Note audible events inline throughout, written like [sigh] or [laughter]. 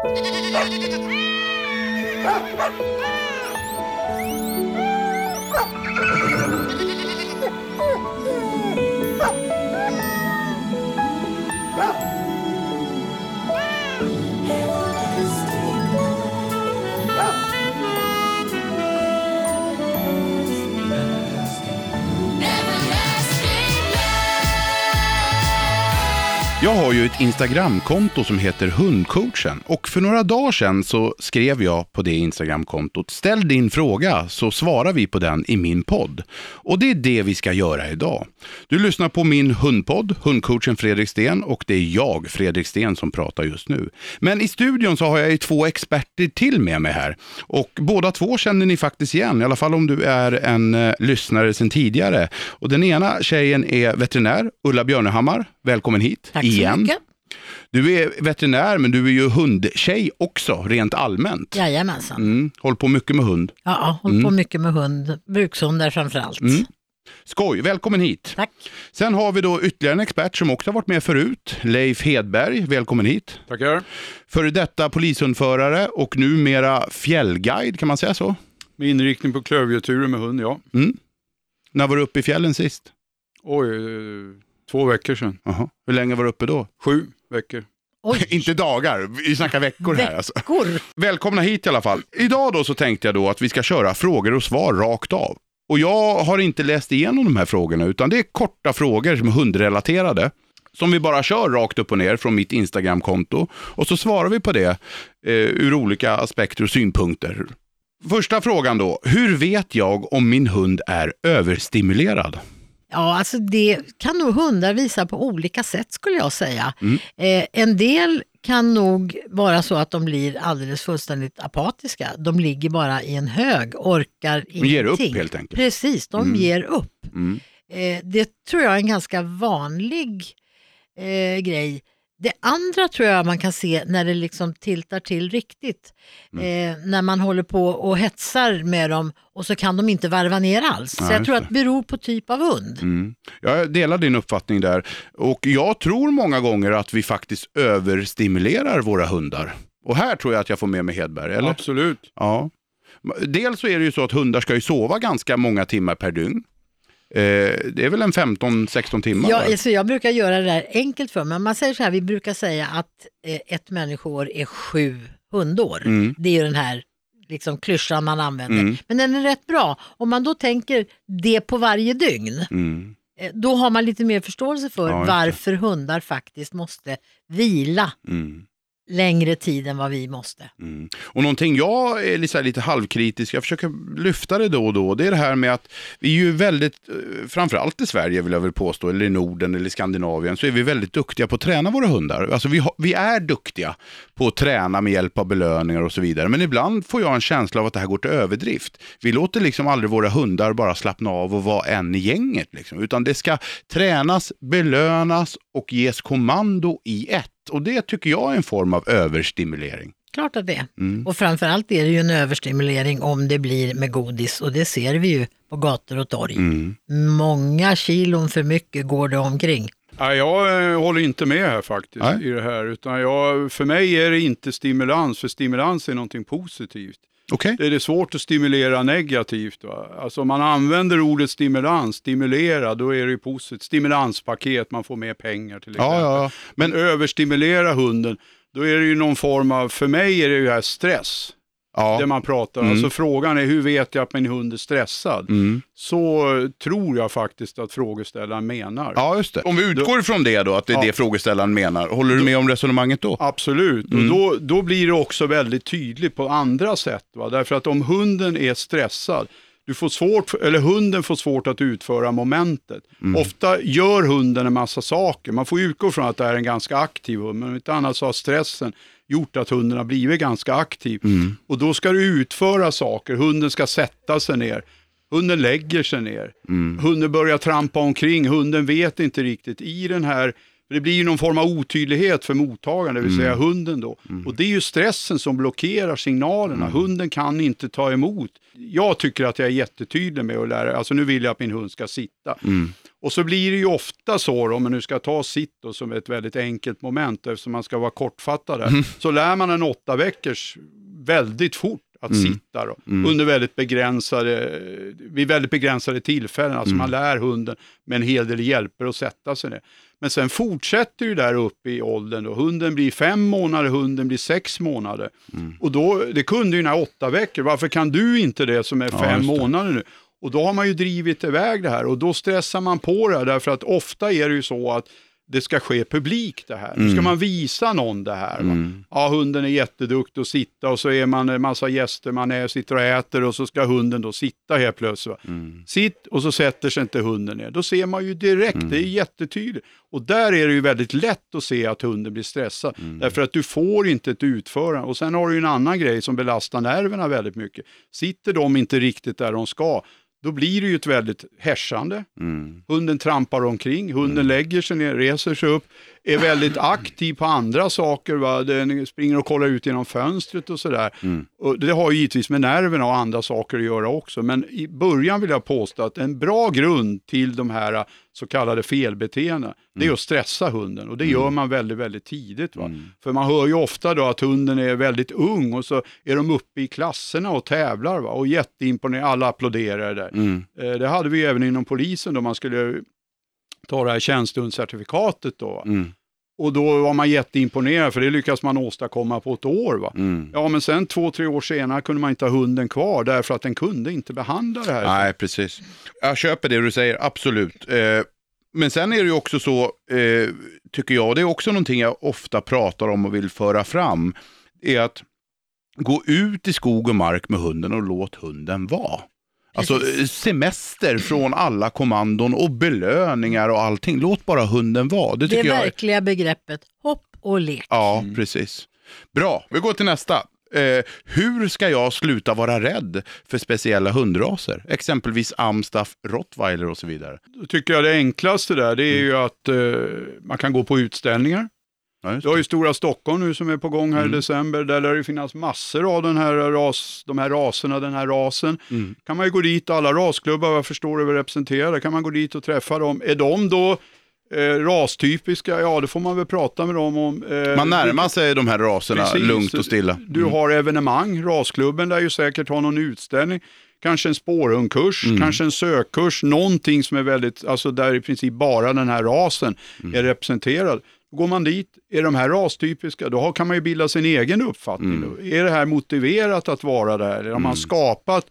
Ah! Jag har ju ett Instagramkonto som heter Hundcoachen och för några dagar sedan så skrev jag på det Instagramkontot, ställ din fråga så svarar vi på den i min podd. Och det är det vi ska göra idag. Du lyssnar på min hundpodd, Hundcoachen Fredrik Sten och det är jag, Fredrik Sten, som pratar just nu. Men i studion så har jag ju två experter till med mig här och båda två känner ni faktiskt igen, i alla fall om du är en eh, lyssnare sedan tidigare. Och den ena tjejen är veterinär, Ulla Björnehammar. Välkommen hit Tack igen. mycket. Du är veterinär, men du är ju hundtjej också, rent allmänt. Jajamensan. Mm. Håller på mycket med hund. Ja, ja, håller på mycket med hund, brukshundar framför allt. Mm. Skoj, välkommen hit. Tack. Sen har vi då ytterligare en expert som också har varit med förut, Leif Hedberg. Välkommen hit. Tackar. Före detta polishundförare och numera fjällguide, kan man säga så? Med inriktning på klövdjurturer med hund, ja. När var du uppe i fjällen sist? Oj, två veckor sedan. Jaha. Hur länge var du uppe då? Sju veckor. [laughs] Inte dagar, vi snackar veckor här alltså. veckor. Välkomna hit i alla fall. Idag då så tänkte jag då att vi ska köra frågor och svar rakt av. Och jag har inte läst igenom de här frågorna utan det är korta frågor som är hundrelaterade. Som vi bara kör rakt upp och ner från mitt Instagramkonto. Och så svarar vi på det eh, ur olika aspekter och synpunkter. Första frågan då. Hur vet jag om min hund är överstimulerad? Ja, alltså det kan nog hundar visa på olika sätt skulle jag säga. Mm. Eh, en del kan nog vara så att de blir alldeles fullständigt apatiska. De ligger bara i en hög, orkar De ger upp ingenting. helt enkelt. Precis, de Mm. ger upp. Mm. Eh, det tror jag är en ganska vanlig eh, grej. Det andra tror jag man kan se när det liksom tiltar till riktigt. Mm. Eh, när man håller på och hetsar med dem och så kan de inte varva ner alls. så Nej, jag tror att det beror på typ av hund. Mm. Jag delar din uppfattning där. Och jag tror många gånger att vi faktiskt överstimulerar våra hundar. Och här tror jag att jag får med mig Hedberg, eller? Absolut. Ja. Dels så är det ju så att hundar ska ju sova ganska många timmar per dygn. Eh, det är väl en 15-16 timmar? Ja, alltså jag brukar göra det där enkelt för mig. Man säger så här, vi brukar säga att eh, ett människoår är sju hundår. Mm. Det är ju den här liksom, klyschan man använder. Mm. Men den är rätt bra. Om man då tänker det på varje dygn, Mm. eh, då har man lite mer förståelse för Ja, varför hundar faktiskt måste vila Mm längre tid än vad vi måste. Mm. Och någonting jag är lite, lite halvkritisk, jag försöker lyfta det då och då, det är det här med att vi är ju väldigt, eh, framförallt i Sverige vill jag väl påstå, eller i Norden eller i Skandinavien, så är vi väldigt duktiga på att träna våra hundar. Alltså vi, har, vi är duktiga på att träna med hjälp av belöningar och så vidare, men ibland får jag en känsla av att det här går till överdrift. Vi låter liksom aldrig våra hundar bara slappna av och vara en i gänget, liksom, utan det ska tränas, belönas och ges kommando i ett. Och det tycker jag är en form av överstimulering. Klart att det är. Mm. Och framförallt är det ju en överstimulering om det blir med godis och det ser vi ju på gator och torg. Mm. Många kilon för mycket går det omkring. Nej, jag eh, håller inte med här faktiskt Nej. i det här. Utan jag, för mig är det inte stimulans, för stimulans är någonting positivt. Okej. Det är det svårt att stimulera negativt. Va? Alltså om man använder ordet stimulans, stimulera, då är det positivt. Stimulanspaket, man får mer pengar till exempel. Ja, ja. Men överstimulera hunden, då är det ju någon form av, för mig är det ju här stress. Det ja. man pratar om. Mm. Alltså frågan är hur vet jag att min hund är stressad? Mm. Så tror jag faktiskt att frågeställaren menar. ja, just det. Om vi utgår ifrån det då, att det är Ja. det frågeställaren menar, håller du med om resonemanget då? Absolut, Mm. och då, då blir det också väldigt tydligt på andra sätt. Va? Därför att om hunden är stressad, du får svårt, eller hunden får svårt att utföra momentet. Mm. Ofta gör hunden en massa saker. Man får utgå från att det är en ganska aktiv hund, men om inte annat så har stressen gjort att hunden har blivit ganska aktiv. Mm. Och då ska du utföra saker, hunden ska sätta sig ner. Hunden lägger sig ner. Mm. Hunden börjar trampa omkring, hunden vet inte riktigt. I den här, det blir ju någon form av otydlighet för mottagaren, det vill säga Mm. hunden då. Och det är ju stressen som blockerar signalerna. Mm. Hunden kan inte ta emot. Jag tycker att jag är jättetydlig med att lära, alltså nu vill jag att min hund ska sitta. Mm. Och så blir det ju ofta så, då, om man nu ska ta sitt då, som ett väldigt enkelt moment, eftersom man ska vara kortfattad där, så lär man en åtta veckors väldigt fort att Mm. sitta då, under väldigt begränsade, vid väldigt begränsade tillfällen. Alltså man lär hunden med en hel del hjälper att sätta sig ner. Men sen fortsätter ju där uppe i åldern då. Hunden blir fem månader, hunden blir sex månader. Och då, det kunde ju när åtta veckor. Varför kan du inte det som är Ja, fem månader nu? Och då har man ju drivit iväg det här och då stressar man på det här därför att ofta är det ju så att det ska ske publikt det här. Nu ska man visa någon det här. Va? Ja, hunden är jätteduktig att sitta och så är man en massa gäster, man är, sitter och äter och så ska hunden då sitta helt plötsligt. Va? Sitt och så sätter sig inte hunden ner. Då ser man ju direkt, det är jättetydligt. Och där är det ju väldigt lätt att se att hunden blir stressad. Därför att du får inte ett utförande. Och sen har du ju en annan grej som belastar nerverna väldigt mycket. Sitter de inte riktigt där de ska, då blir det ju ett väldigt härsande. Mm. Hunden trampar omkring, hunden lägger sig ner, reser sig upp, är väldigt aktiv på andra saker. Va? Den springer och kollar ut genom fönstret och sådär. Och det har ju givetvis med nerverna och andra saker att göra också. Men i början vill jag påstå att en bra grund till de här så kallade felbeteendena, det är att stressa hunden. Och det gör man väldigt, väldigt tidigt. Va? För man hör ju ofta då att hunden är väldigt ung och så är de uppe i klasserna och tävlar. Va? Och jätteimponerade, alla applåderar där. Mm. Eh, Det hade vi även inom polisen då man skulle ta det här tjänstehundscertifikatet då. Mm. Och då var man jätteimponerad för det lyckas man åstadkomma på ett år. Va? Mm. Ja men sen två, tre år senare kunde man inte ha hunden kvar därför att den kunde inte behandla det här. Nej, precis. Jag köper det du säger, absolut. Eh, men sen är det ju också så, eh, tycker jag, det är också någonting jag ofta pratar om och vill föra fram, är att gå ut i skog och mark med hunden och låt hunden vara. Alltså eh, semester från alla kommandon och belöningar och allting. Låt bara hunden vara. Det Det tycker jag. verkliga begreppet hopp och lek. Ja, precis. Bra, vi går till nästa. Eh, hur ska jag sluta vara rädd för speciella hundraser? Exempelvis amstaff, rottweiler och så vidare. Då tycker jag det enklaste där det är ju att eh, man kan gå på utställningar. Ja, Du har ju Stora Stockholm nu som är på gång här i december. Där lär det finnas massor av den här ras, de här raserna, den här rasen. Mm. kan man ju gå dit, alla rasklubbar vad jag förstår är representerade, kan man gå dit och träffa dem. Är de då eh, rastypiska? Ja, det får man väl prata med dem om. Eh, Man närmar sig de här raserna Precis. lugnt och stilla. Mm. Du har evenemang, rasklubben lär ju säkert ha någon utställning. Kanske en spårhundkurs, Mm. kanske en sökkurs, någonting som är väldigt, alltså där i princip bara den här rasen Mm. är representerad. Går man dit, är de här rastypiska, då kan man ju bilda sin egen uppfattning. Mm. Är det här motiverat att vara där? Eller har man skapat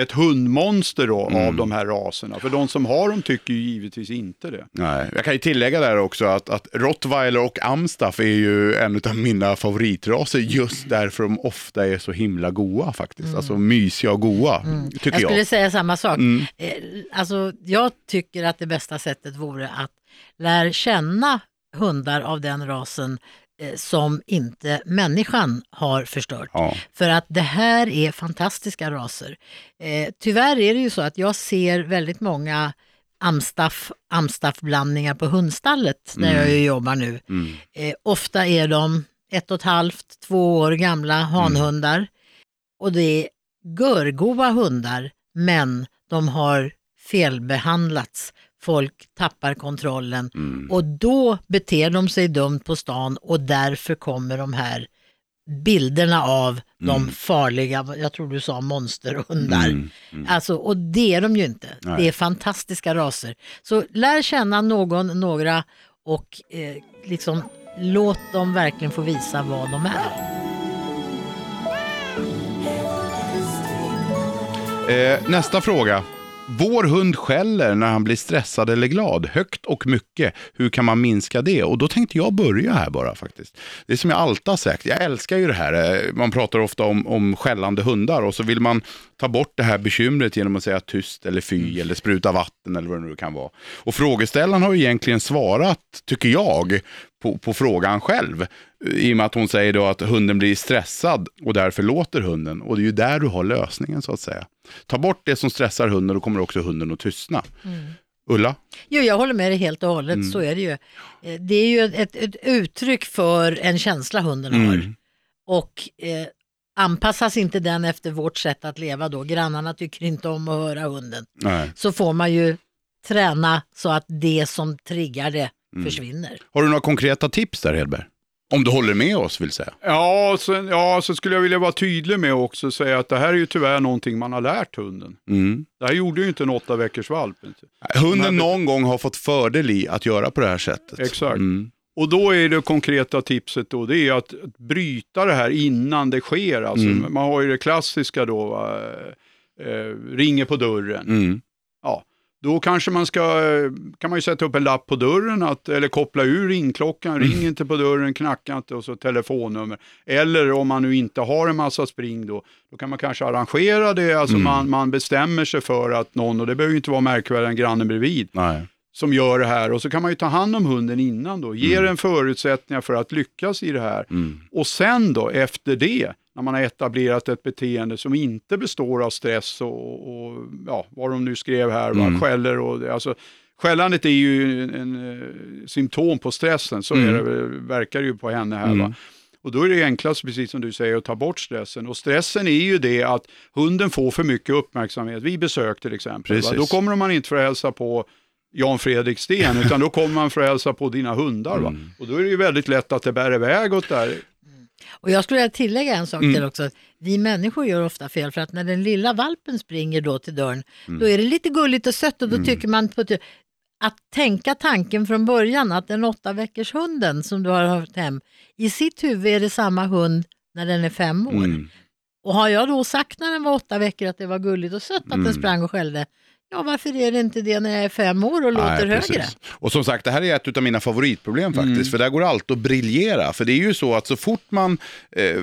ett hundmonster då Mm. av de här raserna? För de som har dem tycker ju givetvis inte det. Nej, jag kan ju tillägga där också att, att rottweiler och amstaff är ju en av mina favoritraser just därför de ofta är så himla goa faktiskt. Alltså mysiga och goa, tycker Jag jag. skulle säga samma sak. Mm. Eh, Alltså, jag tycker att det bästa sättet vore att lära känna hundar av den rasen eh, som inte människan har förstört. Ja. För att det här är fantastiska raser. Eh, tyvärr är det ju så att jag ser väldigt många amstaff, amstaffblandningar på hundstallet där jag ju jobbar nu. Mm. Eh, ofta är de ett och ett halvt, två år gamla hanhundar. Och det är görgoa hundar, men de har felbehandlats. Folk tappar kontrollen Mm. och då beter de sig dumt på stan och därför kommer de här bilderna av de farliga, jag tror du sa monsterhundar. Mm. Alltså, och det är de ju inte. Nej. Det är fantastiska raser. Så lär känna någon, några och eh, liksom låt dem verkligen få visa vad de är. Eh, nästa fråga. Vår hund skäller när han blir stressad eller glad, högt och mycket. Hur kan man minska det? Och då tänkte jag börja här bara faktiskt. Det är som jag alltid har sagt, jag älskar ju det här. Eh, Man pratar ofta om, om skällande hundar och så vill man ta bort det här bekymret genom att säga tyst eller fy eller spruta vatten eller vad det nu kan vara. Och frågeställaren har ju egentligen svarat, tycker jag, på, på frågan själv. I och med att hon säger då att hunden blir stressad och därför låter hunden. Och det är ju där du har lösningen så att säga. Ta bort det som stressar hunden, då kommer också hunden att tystna. Ulla? Jo, jag håller med dig helt och hållet, så är det ju. Eh, Det är ju ett, ett uttryck för en känsla hunden har. Mm. Och eh, anpassas inte den efter vårt sätt att leva då, grannarna tycker inte om att höra hunden, Nej. så får man ju träna så att det som triggar det försvinner. Har du några konkreta tips där Hedberg? Om du håller med oss vill säga. Ja, sen, ja, så skulle jag vilja vara tydlig med också och säga att det här är ju tyvärr någonting man har lärt hunden. Mm. Det här gjorde ju inte en åtta veckors valp. Hunden någon gång har fått fördel i att göra på det här sättet. Exakt. Mm. Och då är det konkreta tipset då, det är att, att bryta det här innan det sker. Alltså, Mm. Man har ju det klassiska då, va, eh, ringer på dörren. Mm. Då kanske man ska, eh, kan man ju sätta upp en lapp på dörren att, eller koppla ur ringklockan, ring inte på dörren, knacka inte och så telefonnummer. Eller om man nu inte har en massa spring då, då kan man kanske arrangera det, alltså Mm. man, man bestämmer sig för att någon, och det behöver ju inte vara märkvärdigare än grannen bredvid, Nej. som gör det här och så kan man ju ta hand om hunden innan då, ge Mm. den förutsättningar för att lyckas i det här. Mm. Och sen då efter det, när man har etablerat ett beteende som inte består av stress och, och ja, vad de nu skrev här, va? Mm. skäller och det, alltså Skällandet är ju en, en eh, symptom på stressen, så Mm. är det, verkar det ju på henne här. Mm. Va? Och då är det enklast, precis som du säger, att ta bort stressen. Och stressen är ju det att hunden får för mycket uppmärksamhet vid besök till exempel. Då kommer man inte för att hälsa på Jan Fredrik Sten, utan då kommer man för att hälsa på dina hundar. Mm. Och då är det ju väldigt lätt att det bär iväg åt där. Och jag skulle vilja tillägga en sak Mm. till också. Vi människor gör ofta fel för att när den lilla valpen springer då till dörren, Mm. då är det lite gulligt och sött och då tycker man på att tänka tanken från början att den åtta veckors hunden som du har haft hem, i sitt huvud är det samma hund när den är fem år. Mm. Och har jag då sagt när den var åtta veckor att det var gulligt och sött att Mm. den sprang och skällde, ja varför är det inte det när jag är fem år och låter Nej, högre? Och som sagt, det här är ett av mina favoritproblem faktiskt. Mm. För där går det alltid att briljera. För det är ju så att så fort man eh,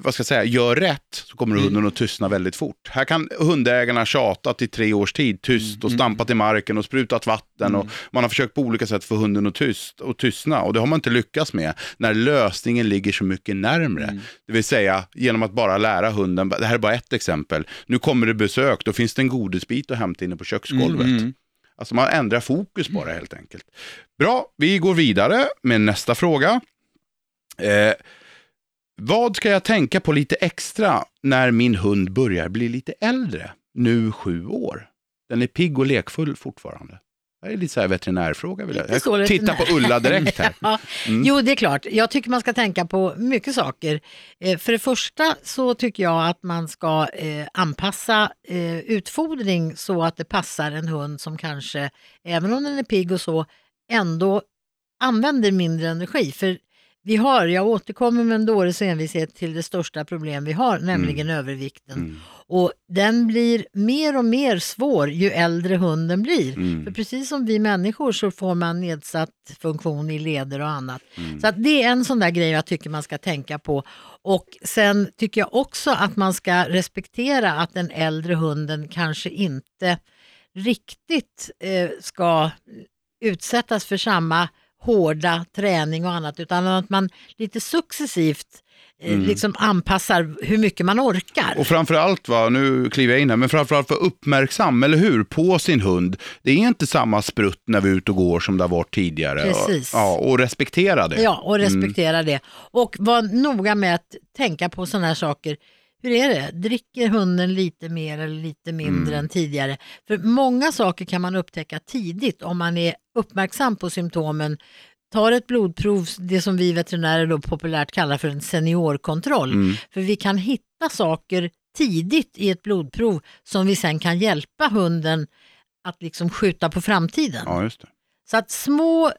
vad ska jag säga, gör rätt så kommer Mm. hunden att tystna väldigt fort. Här kan hundägarna tjatat i tre års tid tyst Mm. och stampat i marken och sprutat vatten. Och man har försökt på olika sätt få hunden att tyst och tystna. Och det har man inte lyckats med när lösningen ligger så mycket närmre. Mm. Det vill säga genom att bara lära hunden, det här är bara ett exempel. Nu kommer det besök, då finns det en godisbit att hämta inne på köksgolvet. Mm. Alltså man ändrar fokus på det helt enkelt. Bra, vi går vidare med nästa fråga. Eh, vad ska jag tänka på lite extra när min hund börjar bli lite äldre? Nu sju år. Den är pigg och lekfull fortfarande. Det är lite så här veterinärfråga. Vill jag. Jag tittar på Ulla direkt här. [laughs] Mm. Jo, det är klart. Jag tycker man ska tänka på mycket saker. Eh, för det första så tycker jag att man ska eh, anpassa eh, utfodring så att det passar en hund som kanske, även om den är pigg och så, ändå använder mindre energi. För vi har, jag återkommer med en dåres envishet till det största problem vi har, nämligen övervikten. Mm. Och den blir mer och mer svår ju äldre hunden blir. Mm. För precis som vi människor så får man nedsatt funktion i leder och annat. Mm. Så att det är en sån där grej jag tycker man ska tänka på. Och sen tycker jag också att man ska respektera att den äldre hunden kanske inte riktigt eh, ska utsättas för samma hårda träning och annat utan att man lite successivt eh, Mm. liksom anpassar hur mycket man orkar. Och framförallt, va, nu kliver jag in här, men framförallt vara uppmärksam, eller hur, på sin hund. Det är inte samma sprutt när vi är ute och går som det har varit tidigare. Precis. Och, ja, och respektera det. Ja, och respektera det. Och var noga med att tänka på sådana här saker. Hur är det? Dricker hunden lite mer eller lite mindre än tidigare? För många saker kan man upptäcka tidigt om man är uppmärksam på symptomen. Tar ett blodprov, det som vi veterinärer då populärt kallar för en seniorkontroll. Mm. För vi kan hitta saker tidigt i ett blodprov som vi sen kan hjälpa hunden att liksom skjuta på framtiden. Ja. Så att små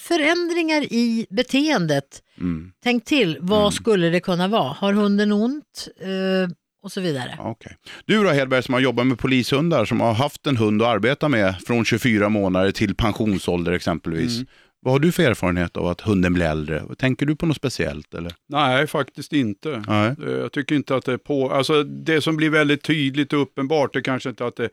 förändringar i beteendet, Mm. tänk till, vad Mm. skulle det kunna vara? Har hunden ont? Eh, och så vidare. Okej. Du då Hedberg som har jobbat med polishundar som har haft en hund att arbeta med från 24 månader till pensionsålder exempelvis. Mm. Vad har du för erfarenhet av att hunden blir äldre? Tänker du på något speciellt? Eller? Nej, faktiskt inte. Nej. Eh, Jag tycker inte att det är på, alltså det som blir väldigt tydligt och uppenbart är kanske inte att det är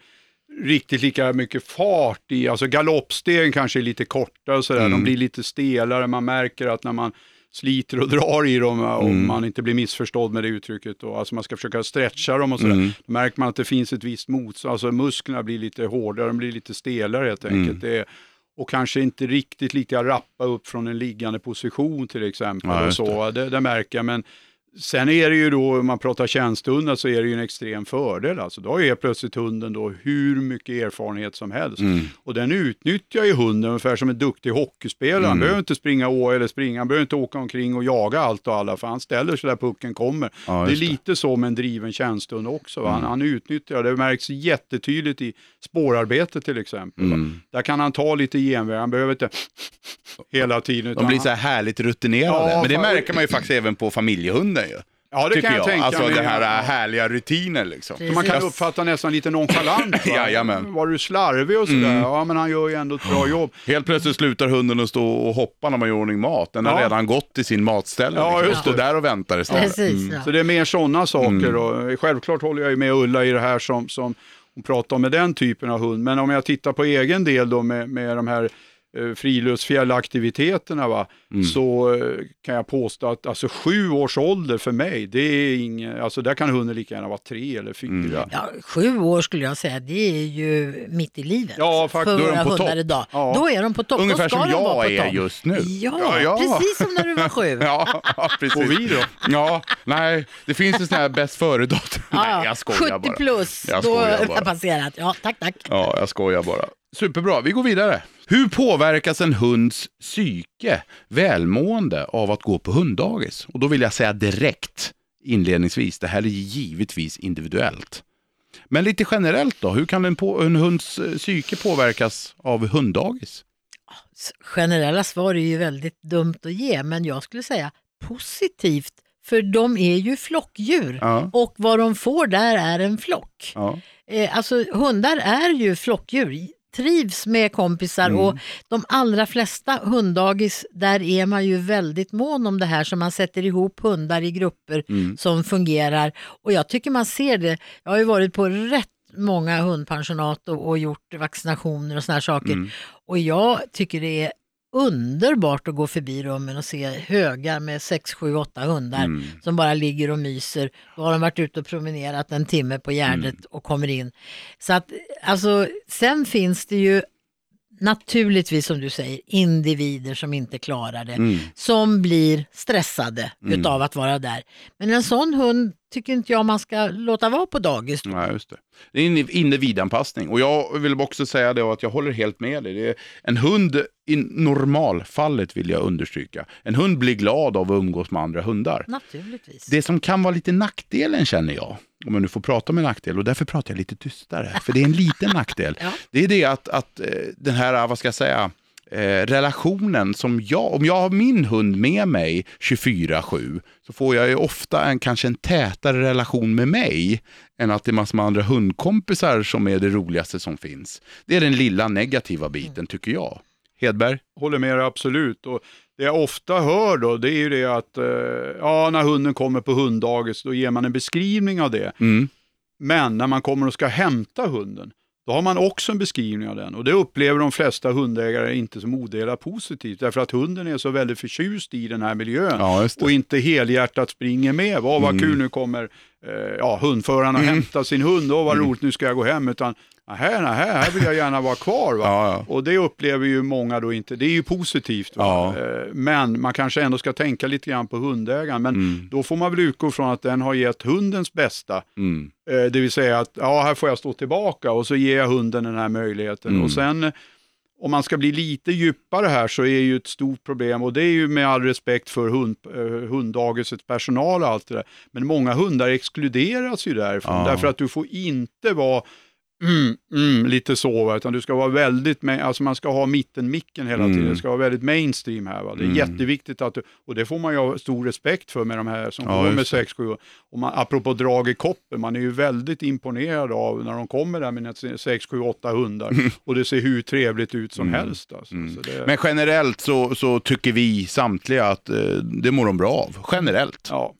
riktigt lika mycket fart i, alltså galoppstegen kanske är lite kortare och sådär, Mm. de blir lite stelare, man märker att när man sliter och drar i dem, om Mm. man inte blir missförstådd med det uttrycket, då, alltså man ska försöka stretcha dem och sådär, Mm. då märker man att det finns ett visst motstånd, alltså musklerna blir lite hårdare, de blir lite stelare helt Mm. enkelt. Det är, och kanske inte riktigt lika rappa upp från en liggande position till exempel. Ja, och så. Det, det märker jag, men Sen är det ju då, om man pratar tjänstehundar, så är det ju en extrem fördel. Alltså, då har ju plötsligt hunden då hur mycket erfarenhet som helst. Mm. Och den utnyttjar ju hunden ungefär som en duktig hockeyspelare. Han Mm. behöver inte springa å eller springa, han behöver inte åka omkring och jaga allt och alla, för han ställer sig där pucken kommer. Ja, det är det. lite så med en driven tjänstehund också. Mm. Han, han utnyttjar, det märks jättetydligt i spårarbete till exempel. Mm. Där kan han ta lite genväg, han behöver inte hela tiden. De blir han- så här härligt rutinerade. Ja, Men det märker man ju faktiskt även på familjehunden ju. Ja, det kan jag, jag. tänka alltså mig. det här äh, härliga rutiner liksom. Precis. Man kan uppfatta nästan lite nonchalant. va? Jajamän. Var du slarvig och sådär? Mm. Ja, men han gör ju ändå ett bra jobb. Helt plötsligt slutar hunden att stå och hoppa när man gör ordning mat. Den har Ja. redan gått till sin matställe. Ja, liksom. just det. där och väntar istället. Precis, Mm. ja. Så det är mer sådana saker. Mm. Och självklart håller jag ju med Ulla i det här som, som hon pratar om med den typen av hund. Men om jag tittar på egen del då med, med de här eh, friluftsfjällaktiviteterna va, Mm. så eh, kan jag påstå att alltså, sju års ålder för mig, det är ingen, alltså där kan hunden lika gärna vara tre eller fyra. Mm. Ja, sju år skulle jag säga, det är ju mitt i livet. Ja, faktiskt. För Då är de på topp. idag. Ja. Då är de på topp. Ungefär ska som jag på är topp. just nu. Ja, Ja, ja. precis som när du var sju. [laughs] Ja, precis. Och vi då? Ja, nej, det finns en sån här bäst före-datum. Ja, Nej, jag skojar 70 bara. plus, Jag då det passerat. Ja, tack, tack. Ja, jag skojar bara. Superbra, vi går vidare. Hur påverkas en hunds psyke, välmående, av att gå på hunddagis? Och då vill jag säga direkt, inledningsvis, det här är givetvis individuellt. Men lite generellt då, hur kan en, på, en hunds eh, psyke påverkas av hunddagis? S- Generella svar är ju väldigt dumt att ge, men jag skulle säga positivt. För de är ju flockdjur Ja, och vad de får där är en flock. ja. Eh, alltså hundar är ju flockdjur, trivs med kompisar Mm. och de allra flesta hunddagis, där är man ju väldigt mån om det här så man sätter ihop hundar i grupper Mm. som fungerar. Och jag tycker man ser det, jag har ju varit på rätt många hundpensionat och, och gjort vaccinationer och såna här saker. Mm. Och jag tycker det är underbart att gå förbi rummen och se högar med 6, 7, 8 hundar Mm. som bara ligger och myser. Då har de varit ute och promenerat en timme på Gärdet Mm. och kommer in. Så att, alltså, sen finns det ju naturligtvis som du säger individer som inte klarar det. Mm. Som blir stressade Mm. utav att vara där. Men en sån hund tycker inte jag man ska låta vara på dagis. Då. Ja, just det. Det är en individanpassning. Och jag vill också säga det att jag håller helt med dig. Det är en hund, i normalfallet vill jag understryka, en hund blir glad av att umgås med andra hundar. Naturligtvis. Det som kan vara lite nackdelen känner jag, om jag nu får prata med nackdel, och därför pratar jag lite tystare, för det är en liten nackdel. [laughs] Ja. Det är det att, att eh, den här, vad ska jag säga, eh, relationen som jag, om jag har min hund med mig 24-7, så får jag ju ofta en, kanske en tätare relation med mig, än att det är massor med andra hundkompisar som är det roligaste som finns. Det är den lilla negativa biten tycker jag. Hedberg? Håller med dig absolut. Och det jag ofta hör då, det är ju det att eh, ja, när hunden kommer på hunddagis, då ger man en beskrivning av det. Mm. Men när man kommer och ska hämta hunden, då har man också en beskrivning av den. Och det upplever de flesta hundägare inte som odelat positivt, därför att hunden är så väldigt förtjust i den här miljön. Ja, och inte helhjärtat springer med. Vad vad Mm. kul, nu kommer eh, ja, hundföraren och Mm. hämtar sin hund. Åh, vad Mm. roligt, nu ska jag gå hem. Utan, nähä, nähä, här vill jag gärna vara kvar. Va? Ja, ja. Och det upplever ju många då inte. Det är ju positivt. Ja. Eh, Men man kanske ändå ska tänka lite grann på hundägaren. Men Mm. då får man väl utgå från att den har gett hundens bästa. Mm. Eh, Det vill säga att ja, här får jag stå tillbaka och så ger jag hunden den här möjligheten. Mm. Och sen om man ska bli lite djupare här så är ju ett stort problem och det är ju med all respekt för hund, eh, hunddagisets personal och allt det där. Men många hundar exkluderas ju därifrån Ja. därför att du får inte vara mm, mm, lite så, va, utan du ska vara väldigt, alltså man ska ha mittenmicken hela Mm. tiden, det ska vara väldigt mainstream här. Va? Det är Mm. jätteviktigt att du, och det får man ju ha stor respekt för med de här som Ja, går med just det. 6-7 och man, apropå drag i koppen, man är ju väldigt imponerad av när de kommer där med 6, 7, 8 hundar [laughs] och det ser hur trevligt ut som Mm. helst. Alltså. Mm. Så det, Men generellt så, så tycker vi samtliga att eh, det mår de bra av. Generellt. ja,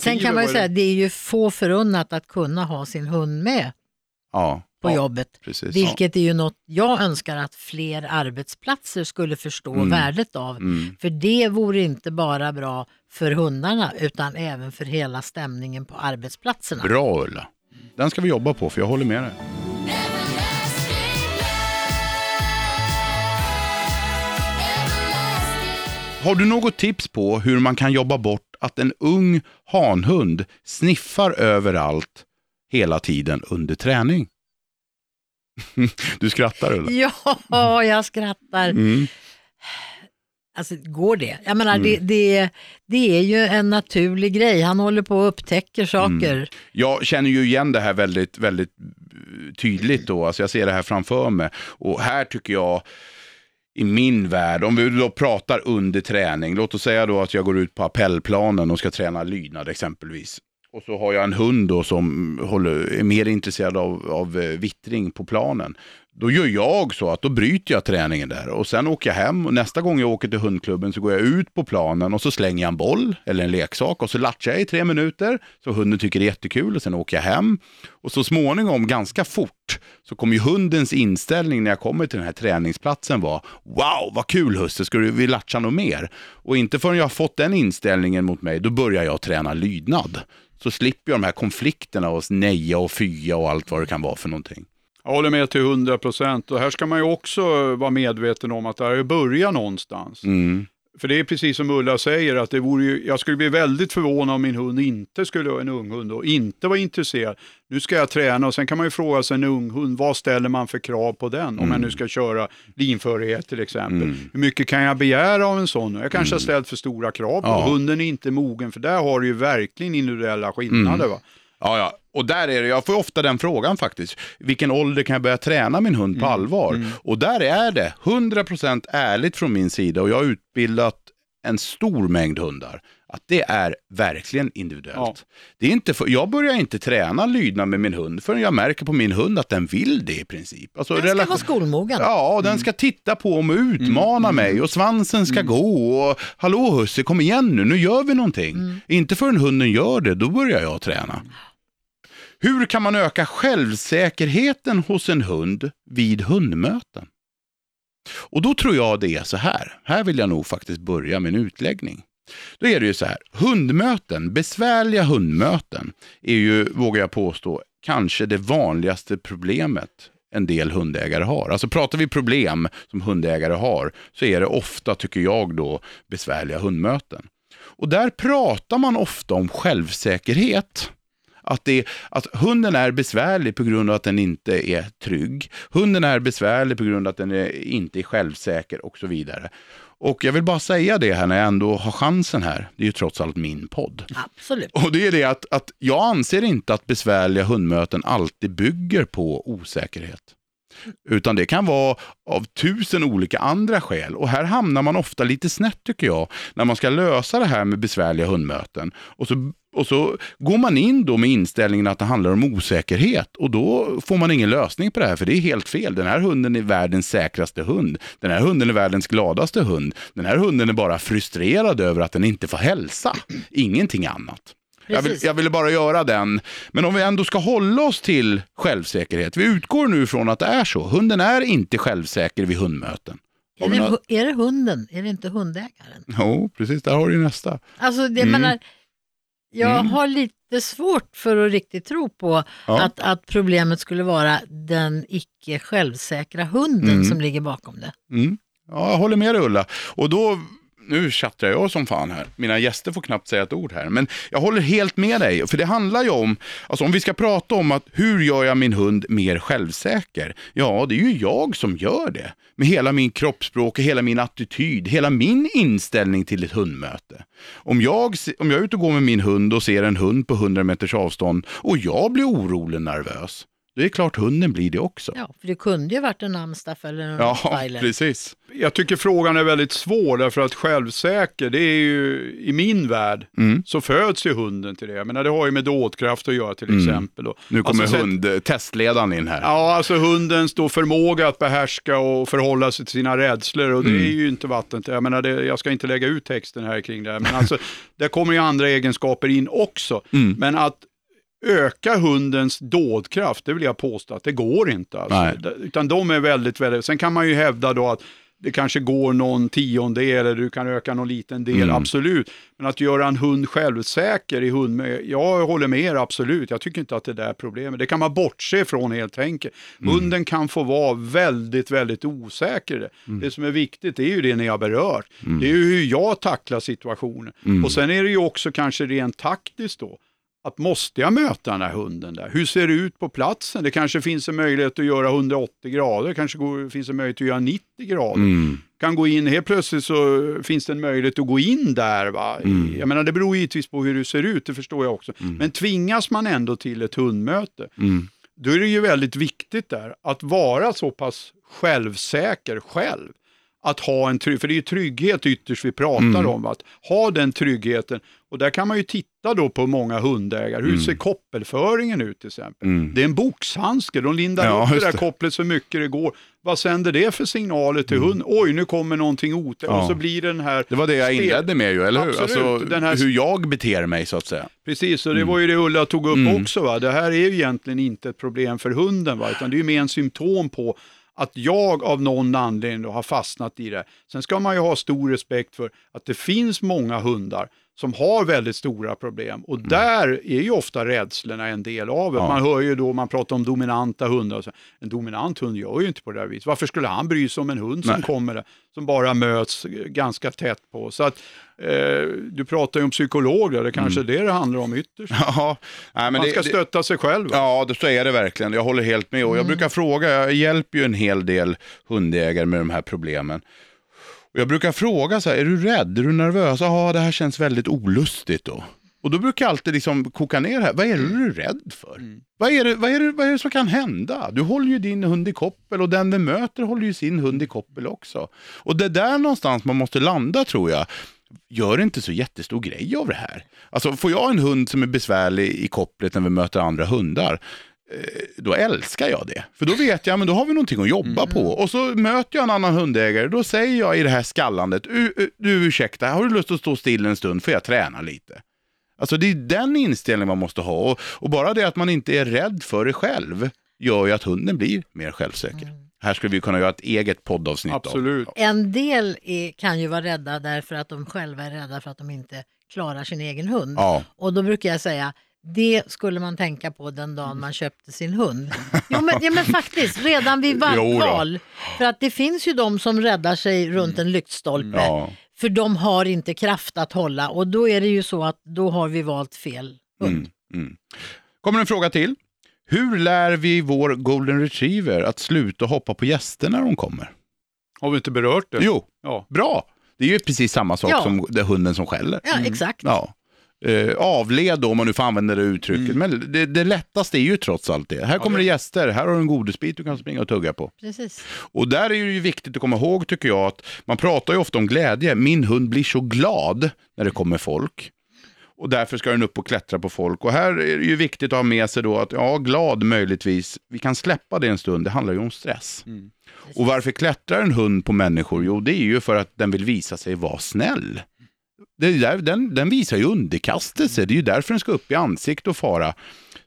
Sen kan man ju säga att det är ju få förunnat att kunna ha sin hund med Ja, på Ja, jobbet. precis. Vilket är ju något jag önskar att fler arbetsplatser skulle förstå Mm. värdet av. Mm. För det vore inte bara bra för hundarna utan även för hela stämningen på arbetsplatserna. Bra Ulla. Den ska vi jobba på för jag håller med dig. Har du något tips på hur man kan jobba bort att en ung hanhund sniffar överallt hela tiden under träning? [laughs] Du skrattar Ulla. Ja, jag skrattar. Mm. Alltså går det? Jag menar, det, det, det är ju en naturlig grej. Han håller på och upptäcker saker. Jag känner ju igen det här väldigt, väldigt eh, tydligt då. Alltså jag ser det här framför mig. Och här tycker jag, i min värld, om vi då pratar under träning, låt oss säga då att jag går ut på appellplanen och ska träna lydnad exempelvis. Och så har jag en hund då som håller, är mer intresserad av, av eh, vittring på planen. Då gör jag så att då bryter jag träningen där och sen åker jag hem och nästa gång jag åker till hundklubben så går jag ut på planen och så slänger jag en boll eller en leksak och så latchar jag i tre minuter så hunden tycker det är jättekul och sen åker jag hem. Och så småningom, ganska fort, så kommer ju hundens inställning när jag kommer till den här träningsplatsen vara Wow, vad kul husse, ska du, vi latcha något mer? Och inte förrän jag har fått den inställningen mot mig, då börjar jag träna lydnad. Så slipper jag de här konflikterna och neja och fya och allt vad det kan vara för någonting. Jag håller med till 100 procent och här ska man ju också vara medveten om att det här börjar någonstans. Mm. För det är precis som Ulla säger, att det vore ju, jag skulle bli väldigt förvånad om min hund inte skulle vara en ung hund och inte vara intresserad. Nu ska jag träna och sen kan man ju fråga sig en ung hund, vad ställer man för krav på den? Om jag nu ska köra linförighet till exempel. Mm. Hur mycket kan jag begära av en sån? Jag kanske har ställt för stora krav på Ja. Hunden är inte mogen, för där har du ju verkligen individuella skillnader. Va? Ja, ja. Och där är det, jag får ofta den frågan faktiskt. Vilken ålder kan jag börja träna min hund på allvar? Och där är det 100% ärligt från min sida och jag har utbildat en stor mängd hundar. Att det är verkligen individuellt. Ja. Det är inte för, jag börjar inte träna lydnad med min hund förrän jag märker på min hund att den vill det i princip. Alltså, Den ska relation- vara skolmogen. Ja, och den ska titta på mig och utmana mig och svansen ska gå och hallå husse kom igen nu, nu gör vi någonting. Inte förrän hunden gör det, då börjar jag träna. Hur kan man öka självsäkerheten hos en hund vid hundmöten? Och då tror jag det är så här, här vill jag nog faktiskt börja min utläggning. Då är det ju så här, hundmöten, besvärliga hundmöten, är ju, vågar jag påstå, kanske det vanligaste problemet en del hundägare har. Alltså pratar vi problem som hundägare har, så är det ofta, tycker jag då, besvärliga hundmöten. Och där pratar man ofta om självsäkerhet. Att, det, att hunden är besvärlig på grund av att den inte är trygg. Hunden är besvärlig på grund av att den är, inte är självsäker och så vidare. Och jag vill bara säga det här när jag ändå har chansen här. Det är ju trots allt min podd. Absolut. Och det är det att, att jag anser inte att besvärliga hundmöten alltid bygger på osäkerhet. Utan det kan vara av tusen olika andra skäl. Och här hamnar man ofta lite snett tycker jag, när man ska lösa det här med besvärliga hundmöten. Och så, och så går man in då med inställningen att det handlar om osäkerhet. Och då får man ingen lösning på det här, för det är helt fel. Den här hunden är världens säkraste hund. Den här hunden är världens gladaste hund. Den här hunden är bara frustrerad över att den inte får hälsa. Ingenting annat. Jag, vill, jag ville bara göra den. Men om vi ändå ska hålla oss till självsäkerhet. Vi utgår nu från att det är så. Hunden är inte självsäker vid hundmöten. Är det, är det hunden? Är det inte hundägaren? Jo, precis. Där har du nästa. Alltså, det, Mm. menar, jag Mm. har lite svårt för att riktigt tro på Ja. att, att problemet skulle vara den icke självsäkra hunden Mm. som ligger bakom det. Mm. Ja, jag håller med dig Ulla. Och då, nu tjattrar jag som fan här. Mina gäster får knappt säga ett ord här. Men jag håller helt med dig. För det handlar ju om, alltså om vi ska prata om att hur gör jag min hund mer självsäker? Ja, det är ju jag som gör det. Med hela min kroppsspråk, hela min attityd, hela min inställning till ett hundmöte. Om jag, om jag är ute och går med min hund och ser en hund på 100 meters avstånd och jag blir orolig och nervös, då är det klart hunden blir det också. Ja, för det kunde ju varit en amstaff eller en Ja, rottweiler. precis. Jag tycker frågan är väldigt svår därför att självsäker, det är ju i min värld Mm. så föds ju hunden till det. Jag menar det har ju med dådkraft att göra till exempel. Och, Nu kommer alltså, sett- hund, testledaren in här. Ja, alltså hundens då förmåga att behärska och förhålla sig till sina rädslor och det Mm. är ju inte vattnet. Jag menar, det, jag ska inte lägga ut texten här kring det här, men alltså, [laughs] där kommer ju andra egenskaper in också. Mm. Men att öka hundens dådkraft, det vill jag påstå att det går inte. Alltså. Utan de är väldigt, väldigt, sen kan man ju hävda då att det kanske går någon tiondel eller du kan öka någon liten del, Mm. absolut. Men att göra en hund självsäker i hund, jag håller med er absolut. Jag tycker inte att det där är problemet. Det kan man bortse ifrån helt enkelt. Mm. Hunden kan få vara väldigt, väldigt osäker. Mm. Det som är viktigt är ju det ni har berört. Det är ju hur jag tacklar situationen. Mm. Och sen är det ju också kanske rent taktiskt då. Att måste jag möta den här hunden där? Hur ser det ut på platsen? Det kanske finns en möjlighet att göra 180 grader, det kanske går, finns en möjlighet att göra 90 grader. Mm. Kan gå in, helt plötsligt så finns det en möjlighet att gå in där. Va? Mm. Jag menar det beror givetvis på hur det ser ut, det förstår jag också. Men tvingas man ändå till ett hundmöte, Mm. då är det ju väldigt viktigt där att vara så pass självsäker själv. Att ha en trygghet, för det är ju trygghet ytterst vi pratar Mm. om. Att ha den tryggheten. Och där kan man ju titta då på många hundägare. Hur ser koppelföringen ut till exempel? Mm. Det är en boxhandske, de lindar Ja, upp det där det. kopplet så mycket det går. Vad sänder det för signaler till hunden? Oj, nu kommer någonting otäckt. Ja. Och så blir den här... Det var det jag inledde med ju, eller hur? Absolut, Alltså, den här- hur jag beter mig så att säga. Precis, och det var ju det Ulla tog upp Mm. också. Va? Det här är ju egentligen inte ett problem för hunden, va? utan det är ju mer en symptom på att jag av någon anledning då har fastnat i det. Sen ska man ju ha stor respekt för att det finns många hundar som har väldigt stora problem och där är ju ofta rädslorna en del av det. Ja. Man hör ju då, man pratar om dominanta hundar, så, en dominant hund gör ju inte på det där viset. Varför skulle han bry sig om en hund som Nej. kommer där, som bara möts ganska tätt på? Så att, eh, du pratar ju om psykologer, det kanske är det det handlar om ytterst. [laughs] Ja, nej, Man ska det, stötta sig själv. va? Ja, det, så är det verkligen. Jag håller helt med. Och jag brukar fråga, jag hjälper ju en hel del hundägare med de här problemen. Och jag brukar fråga så här, är du rädd? Är du nervös? Ja, det här känns väldigt olustigt då. Och då brukar jag alltid liksom koka ner här. Vad är det du är rädd för? Vad, är det, vad, är det, vad är det som kan hända? Du håller ju din hund i koppel och den vi möter håller ju sin hund i koppel också. Och det är där någonstans man måste landa tror jag. Gör inte så jättestor grej av det här. Alltså får jag en hund som är besvärlig i kopplet när vi möter andra hundar, då älskar jag det. För då vet jag, men då har vi någonting att jobba på. Och så möter jag en annan hundägare, då säger jag i det här skallandet, "U- u- du ursäkta, har du lust att stå still en stund, får jag träna lite? Alltså det är den inställningen man måste ha. Och, och bara det att man inte är rädd för det själv, gör ju att hunden blir mer självsäker. Här skulle vi kunna göra ett eget poddavsnitt Absolut. av. En del är, kan ju vara rädda därför att de själva är rädda för att de inte klarar sin egen hund. Ja. Och då brukar jag säga, det skulle man tänka på den dagen man köpte sin hund. [laughs] Jo men, ja, men faktiskt, redan vid Jo då. val. För att det finns ju de som räddar sig runt en lyktstolpe. Ja. För de har inte kraft att hålla och då är det ju så att då har vi valt fel hund. Mm, mm. Kommer en fråga till. Hur lär vi vår golden retriever att sluta hoppa på gäster när de kommer? Har vi inte berört det? Jo, Ja. bra. Det är ju precis samma sak Ja. som det hunden som skäller. Ja, exakt. Ja. Eh, avled om man nu får använda det uttrycket. Men det, det lättaste är ju trots allt det. Här kommer det gäster, här har du en godisbit du kan springa och tugga på. Precis. Och där är det ju viktigt att komma ihåg tycker jag att man pratar ju ofta om glädje. Min hund blir så glad när det kommer folk. Och därför ska den upp och klättra på folk. Och här är det ju viktigt att ha med sig då att, ja, glad möjligtvis, vi kan släppa det en stund, det handlar ju om stress. Och varför klättrar en hund på människor? Jo, det är ju för att den vill visa sig vara snäll. Där, den, den visar ju underkastelse, det är ju därför den ska upp i ansikte och fara.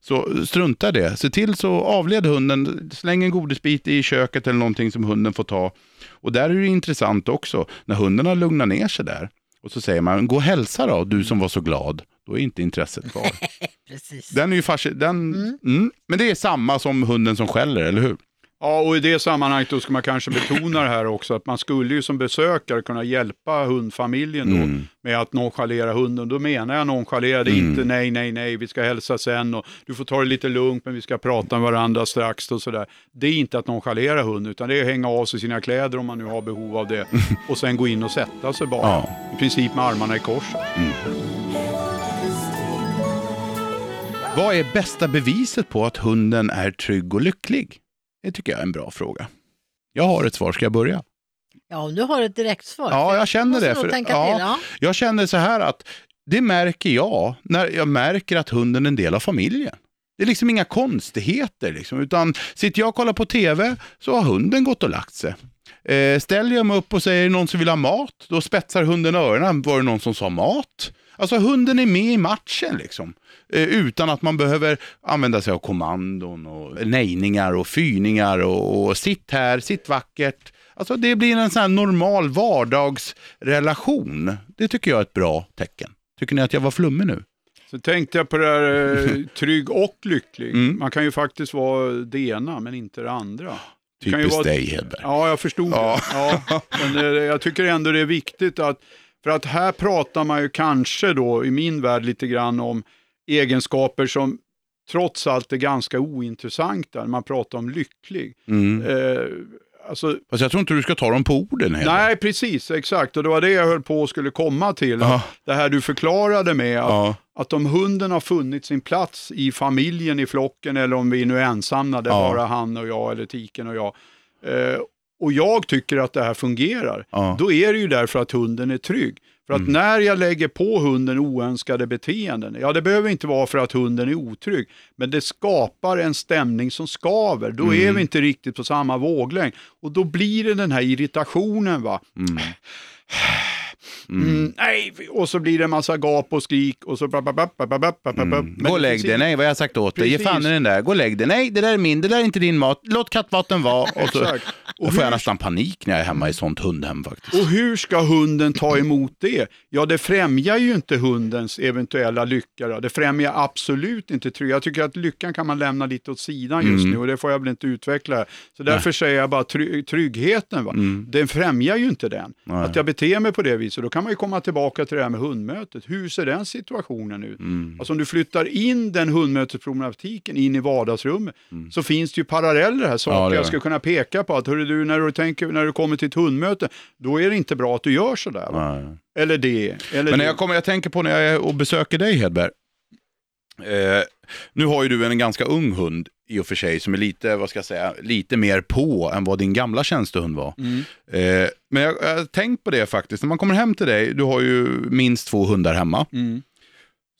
Så strunta det. Se till så avled hunden, släng en godisbit i köket eller någonting som hunden får ta. Och där är det intressant också, när hunden har lugnat ner sig där. Och så säger man, gå och hälsa då, du som var så glad. Då är inte intresset kvar. [laughs] Precis. Den är ju fasci- den, mm. Men det är samma som hunden som skäller, eller hur? Ja, och i det sammanhanget då ska man kanske betona det här också, att man skulle ju som besökare kunna hjälpa hundfamiljen då Mm. med att nonchalera hunden. Då menar jag nonchalera, det Mm. inte nej, nej, nej, vi ska hälsa sen och du får ta det lite lugnt, men vi ska prata med varandra strax och sådär. Det är inte att nonchalera hunden, utan det är att hänga av sig sina kläder om man nu har behov av det [laughs] och sen gå in och sätta sig bara. Ja. I princip med armarna i kors. Vad är bästa beviset på att hunden är trygg och lycklig? Det tycker jag är en bra fråga. Jag har ett svar, ska jag börja? Ja, om du har ett direkt svar. Ja, jag känner det. För, tänka ja, till. Ja. Jag känner så här att det märker jag när jag märker att hunden är en del av familjen. Det är liksom inga konstigheter, liksom, utan sitter jag och kollar på tv så har hunden gått och lagt sig. Eh, ställer jag mig upp och säger någon som vill ha mat, då spetsar hunden öronen. Var det någon som sa mat? Alltså hunden är med i matchen liksom. Eh, utan att man behöver använda sig av kommandon och nejningar och fyningar och, och sitt här, sitt vackert. Alltså det blir en sån här normal vardagsrelation. Det tycker jag är ett bra tecken. Tycker ni att jag var flummig nu? Så tänkte jag på det här eh, [laughs] trygg och lycklig. Mm. Man kan ju faktiskt vara det ena men inte det andra. Typiskt vara- dig Hedberg. Ja, jag förstod Ja. det. Ja, men eh, jag tycker ändå det är viktigt att, för att här pratar man ju kanske då i min värld lite grann om egenskaper som trots allt är ganska ointressanta man pratar om lycklig. Mm. Eh, alltså, Fast jag tror inte du ska ta dem på orden Hedberg. nej, precis, exakt. Och det var det jag höll på och skulle komma till. Ja. Det här du förklarade med att, Ja. att om hunden har funnit sin plats i familjen, i flocken eller om vi nu är ensamma, det är Ja. bara han och jag eller tiken och jag. Eh, och jag tycker att det här fungerar. Ja. Då är det ju därför att hunden är trygg. För att när jag lägger på hunden oönskade beteenden, ja det behöver inte vara för att hunden är otrygg, men det skapar en stämning som skaver. Då är vi inte riktigt på samma våglängd. Och då blir det den här irritationen. va. Mm, [sighs] nej, och så blir det en massa gap och skrik och så... Men Gå och lägg dig. Nej, vad har jag sagt åt dig? Ge fan i den där. Gå och lägg dig. Nej, det där är min. Det där är inte din mat. Låt kattvatten vara. [laughs] Och så Exakt. Och får jag nästan panik när jag är hemma i sånt hundhem faktiskt. Och hur ska hunden ta emot det? Ja, det främjar ju inte hundens eventuella lycka. Då. Det främjar absolut inte trygghet. Jag tycker att lyckan kan man lämna lite åt sidan just Mm. nu och det får jag väl inte utveckla. Så därför säger jag bara try- tryggheten. Va? Den främjar ju inte den. Mm. Nej. Att jag beter mig på det viset. Då kan man ju komma tillbaka till det här med hundmötet. Hur ser den situationen ut? Mm. Alltså om du flyttar in den hundmötesproblematiken in i vardagsrummet så finns det ju paralleller här, saker Mm. Ja, det jag ska kunna peka på. Att hörru, du, när, du tänker, när du kommer till ett hundmöte, då är det inte bra att du gör sådär. Va? Nej. Eller det. Eller Men det. när jag, kommer, jag tänker på när jag är och besöker dig Hedberg. Eh, nu har ju du en ganska ung hund i och för sig som är lite, vad ska jag säga, lite mer på än vad din gamla tjänstehund var. Mm. Eh, men jag har tänkt på det faktiskt, när man kommer hem till dig, du har ju minst två hundar hemma. Mm.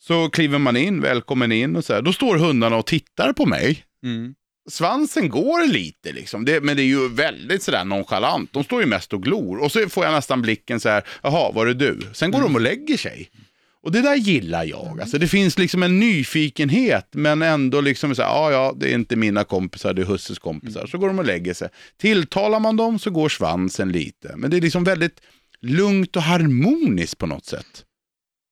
Så kliver man in, välkommen in och så här. Då står hundarna och tittar på mig. Mm. Svansen går lite liksom, det, men det är ju väldigt sådär nonchalant. De står ju mest och glor. Och så får jag nästan blicken så här, jaha, var det du? Sen går de och lägger sig. Och det där gillar jag. Alltså det finns liksom en nyfikenhet, men ändå liksom så här, ja, ja, det är inte mina kompisar, det är husses kompisar. Så går de och lägger sig. Tilltalar man dem så går svansen lite. Men det är liksom väldigt lugnt och harmoniskt på något sätt.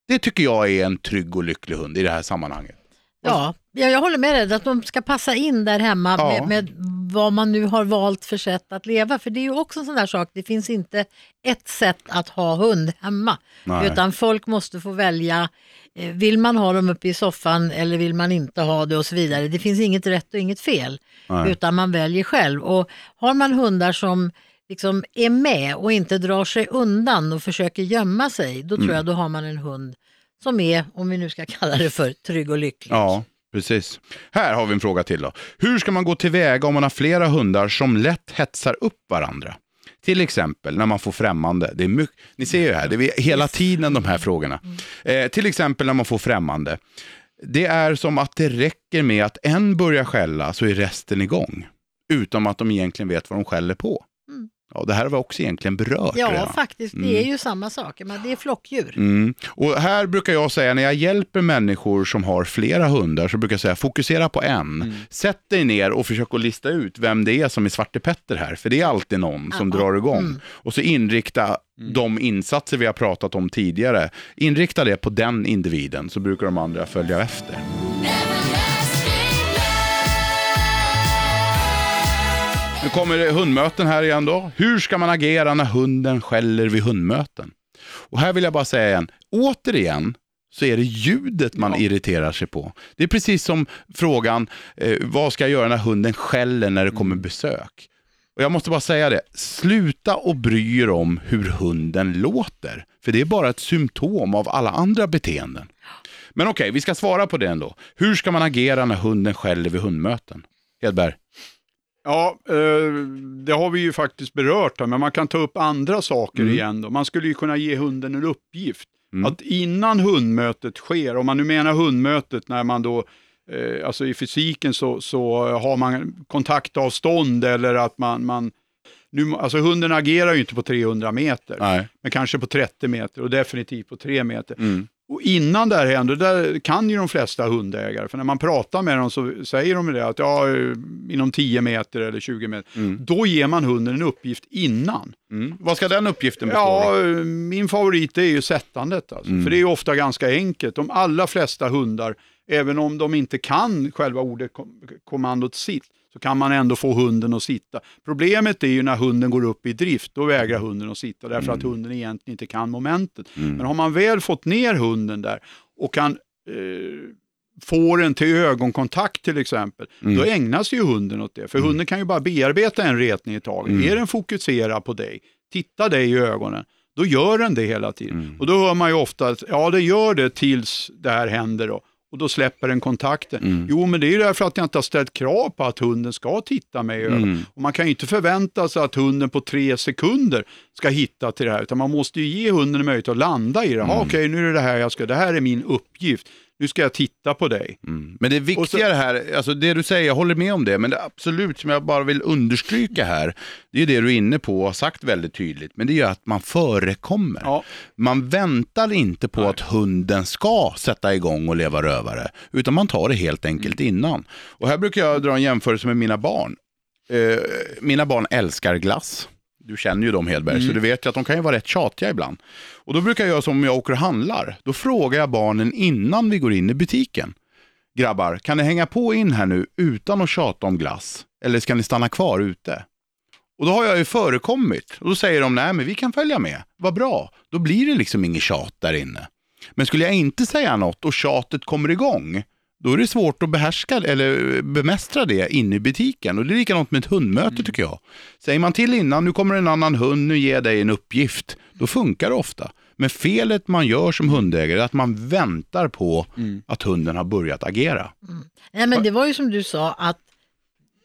Det tycker jag är en trygg och lycklig hund i det här sammanhanget. Ja, jag, jag håller med dig att de ska passa in där hemma Ja. med, med vad man nu har valt för sätt att leva. För det är ju också en sån där sak, det finns inte ett sätt att ha hund hemma. Nej. Utan folk måste få välja, eh, vill man ha dem uppe i soffan eller vill man inte ha det och så vidare. Det finns inget rätt och inget fel, Nej. utan man väljer själv. Och har man hundar som liksom är med och inte drar sig undan och försöker gömma sig, då Mm. tror jag då har man en hund som är, om vi nu ska kalla det för trygg och lycklig. Ja, precis. Här har vi en fråga till då. Hur ska man gå tillväga om man har flera hundar som lätt hetsar upp varandra? Till exempel när man får främmande. Det är mycket, ni ser ju här, det är hela tiden de här frågorna. Eh, till exempel när man får främmande. Det är som att det räcker med att en börjar skälla så är resten igång. Utan att de egentligen vet vad de skäller på. Mm. Ja, det här vi också egentligen berört Ja, redan. faktiskt. Det är ju samma sak. Men det är flockdjur. Mm. Och här brukar jag säga, när jag hjälper människor som har flera hundar, så brukar jag säga, fokusera på en. Sätt dig ner och försök att lista ut vem det är som är Svarte Petter här, för det är alltid någon som Ja. drar igång. Och så inrikta de insatser vi har pratat om tidigare, inrikta det på den individen, så brukar de andra följa efter. Nu kommer det hundmöten här igen då. Hur ska man agera när hunden skäller vid hundmöten? Och här vill jag bara säga igen, återigen så är det ljudet man irriterar sig på. Det är precis som frågan, eh, vad ska jag göra när hunden skäller när det kommer besök? Och jag måste bara säga det, sluta och bry er om hur hunden låter. För det är bara ett symptom av alla andra beteenden. Men okej, vi ska svara på det ändå. Hur ska man agera när hunden skäller vid hundmöten? Hedberg? Ja, eh, det har vi ju faktiskt berört här, men man kan ta upp andra saker Mm. igen. Då. Man skulle ju kunna ge hunden en uppgift. Mm. Att innan hundmötet sker, om man nu menar hundmötet när man då, eh, alltså i fysiken så, så har man kontaktavstånd eller att man, man nu, alltså hunden agerar ju inte på 300 meter, Nej. men kanske på 30 meter och definitivt på 3 meter. Mm. Och innan det här händer, där kan ju de flesta hundägare, för när man pratar med dem så säger de det att ja, inom 10 meter eller 20 meter, då ger man hunden en uppgift innan. Mm. Vad ska den uppgiften bestå Ja, min favorit är ju sättandet. Alltså. För det är ofta ganska enkelt. De allra flesta hundar, även om de inte kan själva ordet kom- kommandot sitt, så kan man ändå få hunden att sitta. Problemet är ju när hunden går upp i drift, då vägrar hunden att sitta därför att hunden egentligen inte kan momentet. Men har man väl fått ner hunden där och kan eh, få den till ögonkontakt till exempel, då ägnas ju hunden åt det. För hunden kan ju bara bearbeta en retning i taget. Är den fokuserad på dig, titta dig i ögonen, då gör den det hela tiden. Och då hör man ju ofta att ja, det gör det tills det här händer då. Och då släpper den kontakten. Jo, men det är ju därför att jag inte har ställt krav på att hunden ska titta mig i ögonen. Och man kan ju inte förvänta sig att hunden på tre sekunder ska hitta till det här, utan man måste ju ge hunden en möjlighet att landa i det. Mm. Okej, nu är det det här jag ska, det här är min uppgift. Nu ska jag titta på dig. Mm. Men det viktigare här, alltså det du säger, jag håller med om det, men det absolut som jag bara vill understryka här, det är det du är inne på och har sagt väldigt tydligt, men det är att man förekommer. Ja. Man väntar inte på att hunden ska sätta igång och leva rövare, utan man tar det helt enkelt Mm. innan. Och här brukar jag dra en jämförelse med mina barn. Eh, mina barn älskar glass. Du känner ju dem Hedberg, Mm. så du vet ju att de kan ju vara rätt tjatiga ibland. Och då brukar jag göra som om jag åker och handlar. Då frågar jag barnen innan vi går in i butiken. Grabbar, kan ni hänga på in här nu utan att tjata om glass? Eller ska ni stanna kvar ute? Och då har jag ju förekommit. Och då säger de, nej men vi kan följa med. Vad bra. Då blir det liksom inget tjat där inne. Men skulle jag inte säga något och tjatet kommer igång, då är det svårt att behärska eller bemästra det inne i butiken. Och det är likadant med ett hundmöte tycker jag. Säger man till innan, nu kommer en annan hund, nu ger jag dig en uppgift. Då funkar det ofta. Men felet man gör som hundägare är att man väntar på att hunden har börjat agera. Nej, men det var ju som du sa att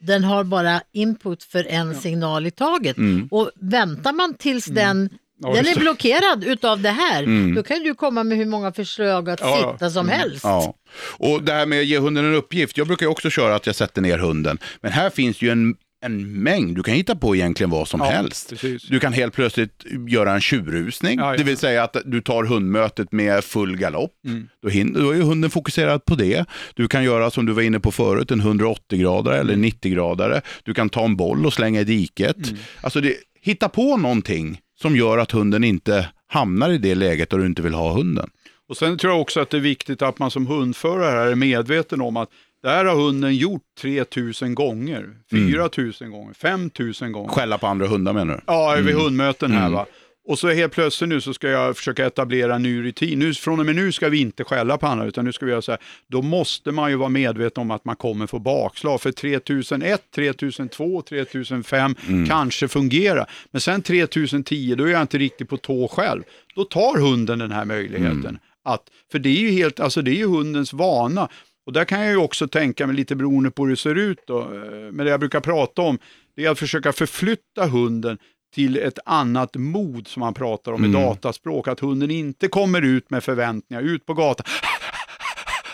den har bara input för en signal i taget. Och väntar man tills den, Mm. Ja, den är blockerad utav det här, då kan du komma med hur många förslag att Ja, sitta som helst. Ja. Och det här med att ge hunden en uppgift. Jag brukar också köra att jag sätter ner hunden. Men här finns ju en, en mängd. Du kan hitta på egentligen vad som Ja, helst. precis. Du kan helt plötsligt göra en tjurrusning. Ja, ja. Det vill säga att du tar hundmötet med full galopp. Mm. Då, hin- då är ju hunden fokuserad på det. Du kan göra som du var inne på förut, en 180-gradare eller Mm. 90-gradare. Du kan ta en boll och slänga i diket. Mm. Alltså det, hitta på någonting som gör att hunden inte hamnar i det läget där du inte vill ha hunden. Och sen tror jag också att det är viktigt att man som hundförare är medveten om att det här har hunden gjort 3000 gånger, 4000 gånger, 5000 gånger. Skälla på andra hundar menar du? Ja, vid hundmöten här va. Och så helt plötsligt nu så ska jag försöka etablera en ny rutin. Nu, från och med nu ska vi inte skälla på andra, utan nu ska vi göra så här. Då måste man ju vara medveten om att man kommer få bakslag. För 3001, 3002, 3005 kanske fungerar. Men sen 3010, då är jag inte riktigt på tå själv. Då tar hunden den här möjligheten. Att, för det är ju helt, alltså det är ju hundens vana. Och där kan jag ju också tänka mig lite beroende på hur det ser ut då. eh, Men det jag brukar prata om, det är att försöka förflytta hunden till ett annat mod som man pratar om i dataspråk. Att hunden inte kommer ut med förväntningar, ut på gatan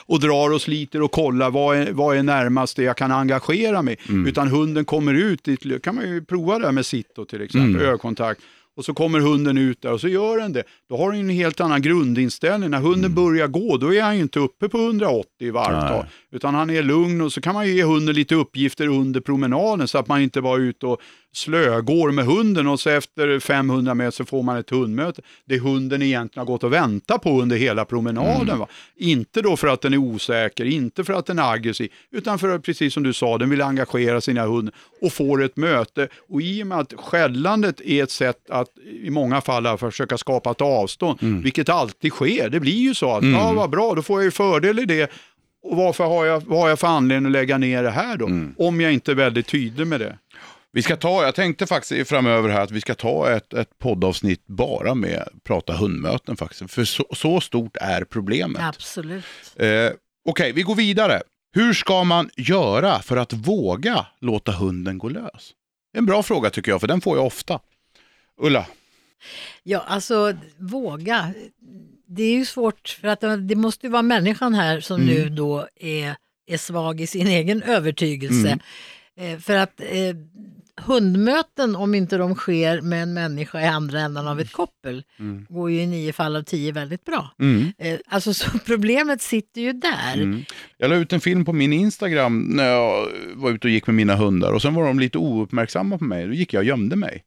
och drar och sliter och kollar vad är, vad är närmast det jag kan engagera mig. Utan hunden kommer ut, dit, kan man ju prova det här med sitto till exempel, ögonkontakt. Och så kommer hunden ut där och så gör den det. Då har den en helt annan grundinställning. När hunden börjar gå, då är han ju inte uppe på 180 i varvtal. Utan han är lugn och så kan man ju ge hunden lite uppgifter under promenaden så att man inte bara är ute och slögår med hunden och så efter 500 meter så får man ett hundmöte. Det hunden egentligen har gått och väntat på under hela promenaden. Va? Inte då för att den är osäker, inte för att den är aggressiv, utan för att, precis som du sa, den vill engagera sina hundar och får ett möte. Och i och med att skällandet är ett sätt att i många fall försöka skapa ett avstånd, vilket alltid sker. Det blir ju så att, ja vad bra, då får jag ju fördel i det. Och varför har jag, vad har jag för anledning att lägga ner det här då? Om jag inte är väldigt tydlig med det. Vi ska ta, jag tänkte faktiskt framöver här att vi ska ta ett, ett poddavsnitt bara med prata hundmöten faktiskt. För så, så stort är problemet. Absolut. Eh, Okej, vi går vidare. Hur ska man göra för att våga låta hunden gå lös? En bra fråga tycker jag, för den får jag ofta. Ulla? Ja, alltså våga. Det är ju svårt för att det måste ju vara människan här som nu då är, är svag i sin [laughs] egen övertygelse. Eh, för att eh, hundmöten, om inte de sker med en människa i andra änden av ett koppel, går ju i nio fall av tio väldigt bra. Mm. Eh, alltså så [laughs] problemet sitter ju där. Mm. Jag la ut en film på min Instagram när jag var ute och gick med mina hundar och sen var de lite ouppmärksamma på mig. Då gick jag och gömde mig.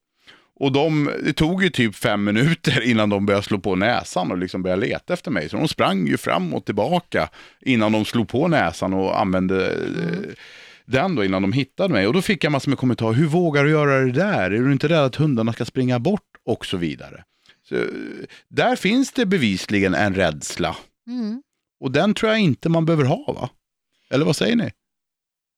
Och de, det tog ju typ fem minuter innan de började slå på näsan och liksom började leta efter mig. Så de sprang ju fram och tillbaka innan de slog på näsan och använde eh, den då innan de hittade mig. Och då fick jag massor med kommentarer. Hur vågar du göra det där? Är du inte rädd att hundarna ska springa bort? Och så vidare. Så, eh, där finns det bevisligen en rädsla. Mm. Och den tror jag inte man behöver ha va? Eller vad säger ni?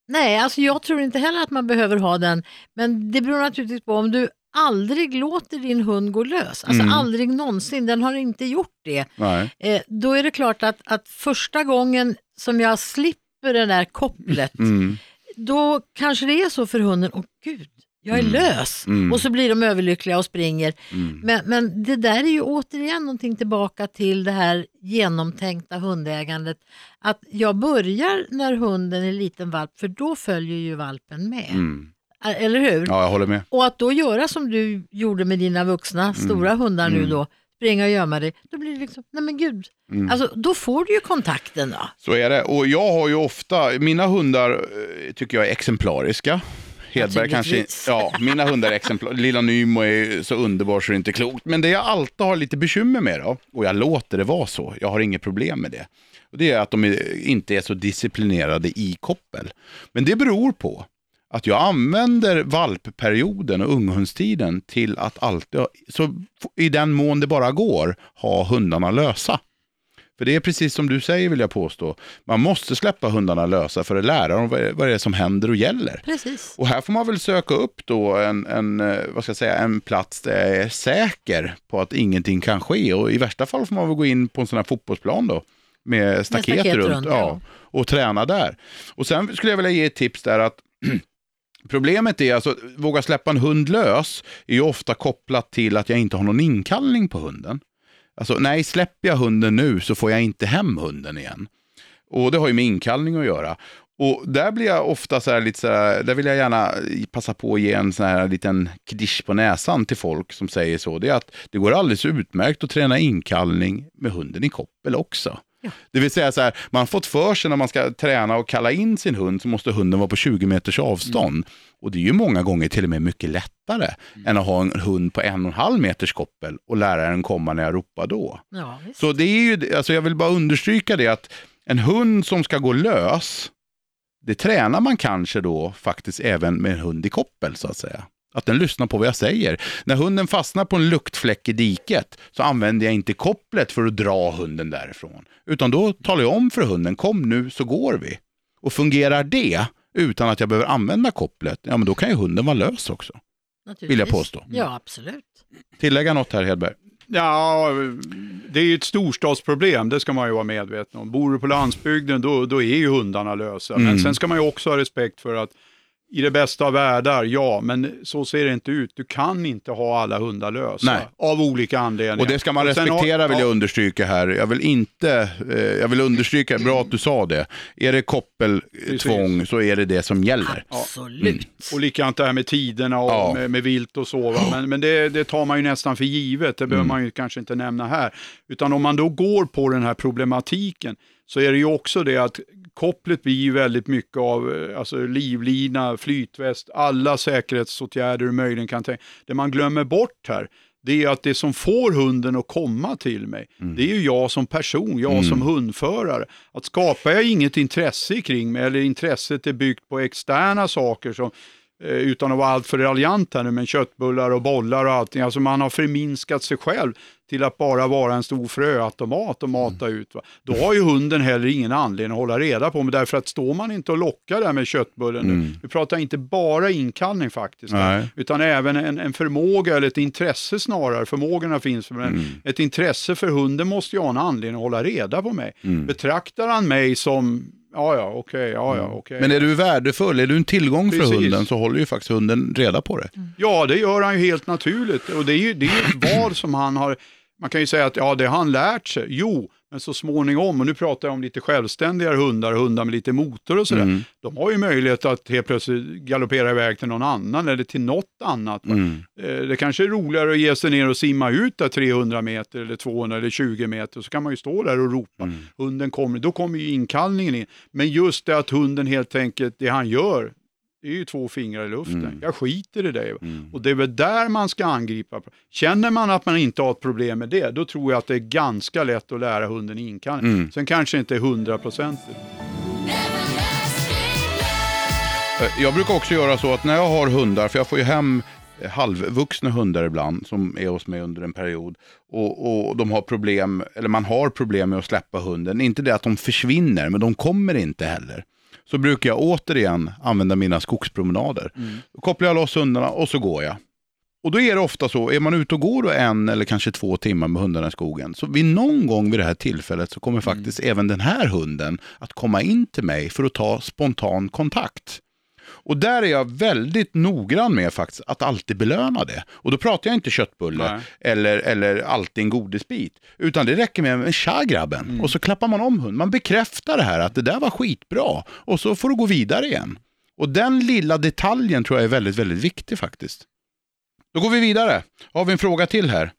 Nej, alltså jag tror inte heller att man behöver ha den. Men det beror naturligtvis på om du aldrig låter din hund gå lös. Alltså Mm. aldrig någonsin, den har inte gjort det. Eh, då är det klart att, att första gången som jag slipper det där kopplet, Mm. då kanske det är så för hunden, åh gud, jag är lös. Mm. Och så blir de överlyckliga och springer. Mm. Men, men det där är ju återigen någonting tillbaka till det här genomtänkta hundägandet. Att jag börjar när hunden är liten valp, för då följer ju valpen med. Mm. Eller hur? Ja, jag håller med. Och att då göra som du gjorde med dina vuxna stora hundar nu Mm. då, springa och gömma dig, då blir det liksom, nej men gud. Mm. Alltså, då får du ju kontakten då. Så är det. Och jag har ju ofta, mina hundar eh, tycker jag är exemplariska. Hedberg kanske, ja, mina hundar är exemplar. Lilla Nymo är så underbar så det är inte klokt. Men det jag alltid har lite bekymmer med då, och jag låter det vara så, jag har inget problem med det. Och det är att de inte är så disciplinerade i koppel. Men det beror på att jag använder valpperioden och unghundstiden till att alltid, så i den mån det bara går, ha hundarna lösa. För det är precis som du säger vill jag påstå. Man måste släppa hundarna lösa för att lära dem vad det är som händer och gäller. Precis. Och här får man väl söka upp då en, en, eh, vad ska jag säga, en plats där jag är säker på att ingenting kan ske. Och i värsta fall får man väl gå in på en sån här fotbollsplan då. Med staket, staket runt, runt, ja, ja. och träna där. Och sen skulle jag vilja ge ett tips där att [clears throat] Problemet är alltså, våga släppa en hund lös är ju ofta kopplat till att jag inte har någon inkallning på hunden. Alltså, nej, släpper jag hunden nu så får jag inte hem hunden igen. Och det har ju med inkallning att göra. Och där blir jag ofta så här lite så här, där vill jag gärna passa på att ge en sån här liten kdisch på näsan till folk som säger så. Det är att det går alldeles utmärkt att träna inkallning med hunden i koppel också. Ja. Det vill säga så här, man har fått för sig när man ska träna och kalla in sin hund så måste hunden vara på 20 meters avstånd. Och det är ju många gånger till och med mycket lättare än att ha en hund på en och en halv meters koppel och lära den komma när jag ropar då. Ja. Så det är ju, alltså jag vill bara understryka det att en hund som ska gå lös, det tränar man kanske då faktiskt även med en hund i koppel så att säga. Att den lyssnar på vad jag säger. När hunden fastnar på en luktfläck i diket så använder jag inte kopplet för att dra hunden därifrån. Utan då talar jag om för hunden, kom nu så går vi. Och fungerar det utan att jag behöver använda kopplet, ja men då kan ju hunden vara lös också. Naturligtvis. vill jag påstå. Ja, absolut. Tillägga något här Hedberg? Ja, det är ju ett storstadsproblem, det ska man ju vara medveten om. Bor du på landsbygden då, då är ju hundarna lösa. Men Mm. sen ska man ju också ha respekt för att i det bästa av världar, ja, men så ser det inte ut. Du kan inte ha alla hundar lösa Nej. av olika anledningar. Och det ska man respektera har- vill jag ja, understryka här. Jag vill inte, eh, jag vill understryka, bra att du sa det. Är det koppeltvång så är det det som gäller. Absolut. Och likadant det här med tiderna och Ja. med, med vilt och så. va. Men, men det, det tar man ju nästan för givet, det Mm. behöver man ju kanske inte nämna här. Utan om man då går på den här problematiken så är det ju också det att kopplet blir ju väldigt mycket av eh, alltså, livlina, flytväst, alla säkerhetsåtgärder du möjligen kan tänka. Det man glömmer bort här, det är att det som får hunden att komma till mig, det är ju jag som person, jag som hundförare. Att skapar jag inget intresse kring mig, eller intresset är byggt på externa saker som eh, utan att vara alltför raljant här nu, men köttbullar och bollar och allting. Alltså man har förminskat sig själv till att bara vara en stor fröautomat och mata ut. Va? Då har ju hunden heller ingen anledning att hålla reda på mig, därför att står man inte och lockar där med köttbullen nu, vi pratar inte bara inkallning faktiskt? Nej. utan även en, en förmåga eller ett intresse snarare, förmågorna finns, men ett intresse för hunden måste ju ha en anledning att hålla reda på mig. Betraktar han mig som, ja ja, okej, ja ja, okej. Men är du värdefull, är du en tillgång för Precis. hunden så håller ju faktiskt hunden reda på det. Ja, det gör han ju helt naturligt. Och det är ju det är ju ett val som han har, man kan ju säga att ja, det har han lärt sig. Jo, Men så småningom, och nu pratar jag om lite självständigare hundar, hundar med lite motor och sådär, Mm. de har ju möjlighet att helt plötsligt galoppera iväg till någon annan eller till något annat. Mm. Eh, Det kanske är roligare att ge sig ner och simma ut där 300 meter eller 200 eller 20 meter, så kan man ju stå där och ropa. Mm. Hunden kommer, då kommer ju inkallningen in. Men just det att hunden helt enkelt, det han gör, det är ju två fingrar i luften. Mm. Jag skiter i det. Mm. Och det är väl där man ska angripa. Känner man att man inte har ett problem med det, då tror jag att det är ganska lätt att lära hunden inkallning. Mm. Sen kanske inte hundraprocentigt. Eh, Jag brukar också göra så att när jag har hundar, för jag får ju hem eh, halvvuxna hundar ibland som är hos mig under en period och, och de har problem, eller man har problem med att släppa hunden. Inte det att de försvinner, men de kommer inte heller. Så brukar jag återigen använda mina skogspromenader. Då kopplar jag loss hundarna och så går jag. Och då är det ofta så, är man ute och går då en eller kanske två timmar med hundarna i skogen, så vid någon gång vid det här tillfället så kommer faktiskt även den här hunden att komma in till mig för att ta spontan kontakt. Och där är jag väldigt noggrann med faktiskt att alltid belöna det. Och då pratar jag inte köttbulle Nej. eller, eller alltid en godisbit. Utan det räcker med en tja grabben. Mm. Och så klappar man om hunden. Man bekräftar det här att det där var skitbra. Och så får du gå vidare igen. Och den lilla detaljen tror jag är väldigt, väldigt viktig faktiskt. Då går vi vidare. Har vi en fråga till här.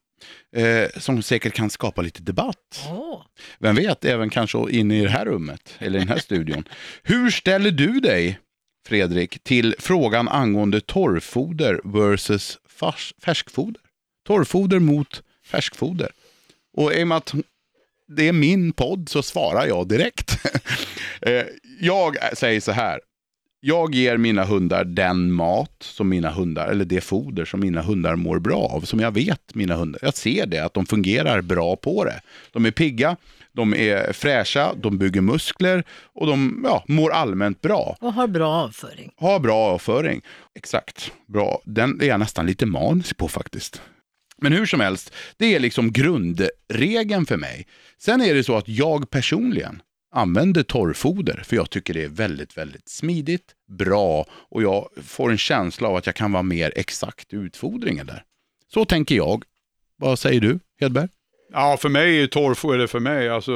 Eh, som säkert kan skapa lite debatt. Åh, Vem vet, även kanske inne i det här rummet eller i den här [laughs] studion. Hur ställer du dig, Fredrik, till frågan angående torrfoder versus fars, färskfoder? Torrfoder mot färskfoder. Och i och med att det är min podd så svarar jag direkt. [laughs] Eh, jag säger så här. Jag ger mina hundar den mat som mina hundar, eller det foder som mina hundar mår bra av. Som jag vet mina hundar, jag ser det, att de fungerar bra på det. De är pigga, de är fräscha, de bygger muskler och de ja, mår allmänt bra. och har bra avföring. Har bra avföring. Exakt, bra. Den är jag nästan lite manisk på faktiskt. Men hur som helst, det är liksom grundregeln för mig. Sen är det så att jag personligen använder torrfoder för jag tycker det är väldigt, väldigt smidigt, bra och jag får en känsla av att jag kan vara mer exakt i utfodringen där. Så tänker jag. Vad säger du, Hedberg? Ja, för mig är torrfoder, eller för mig, alltså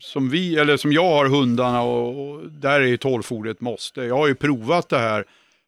som vi, eller som jag har hundarna och, och där är torrfoder ett måste. Jag har ju provat det här,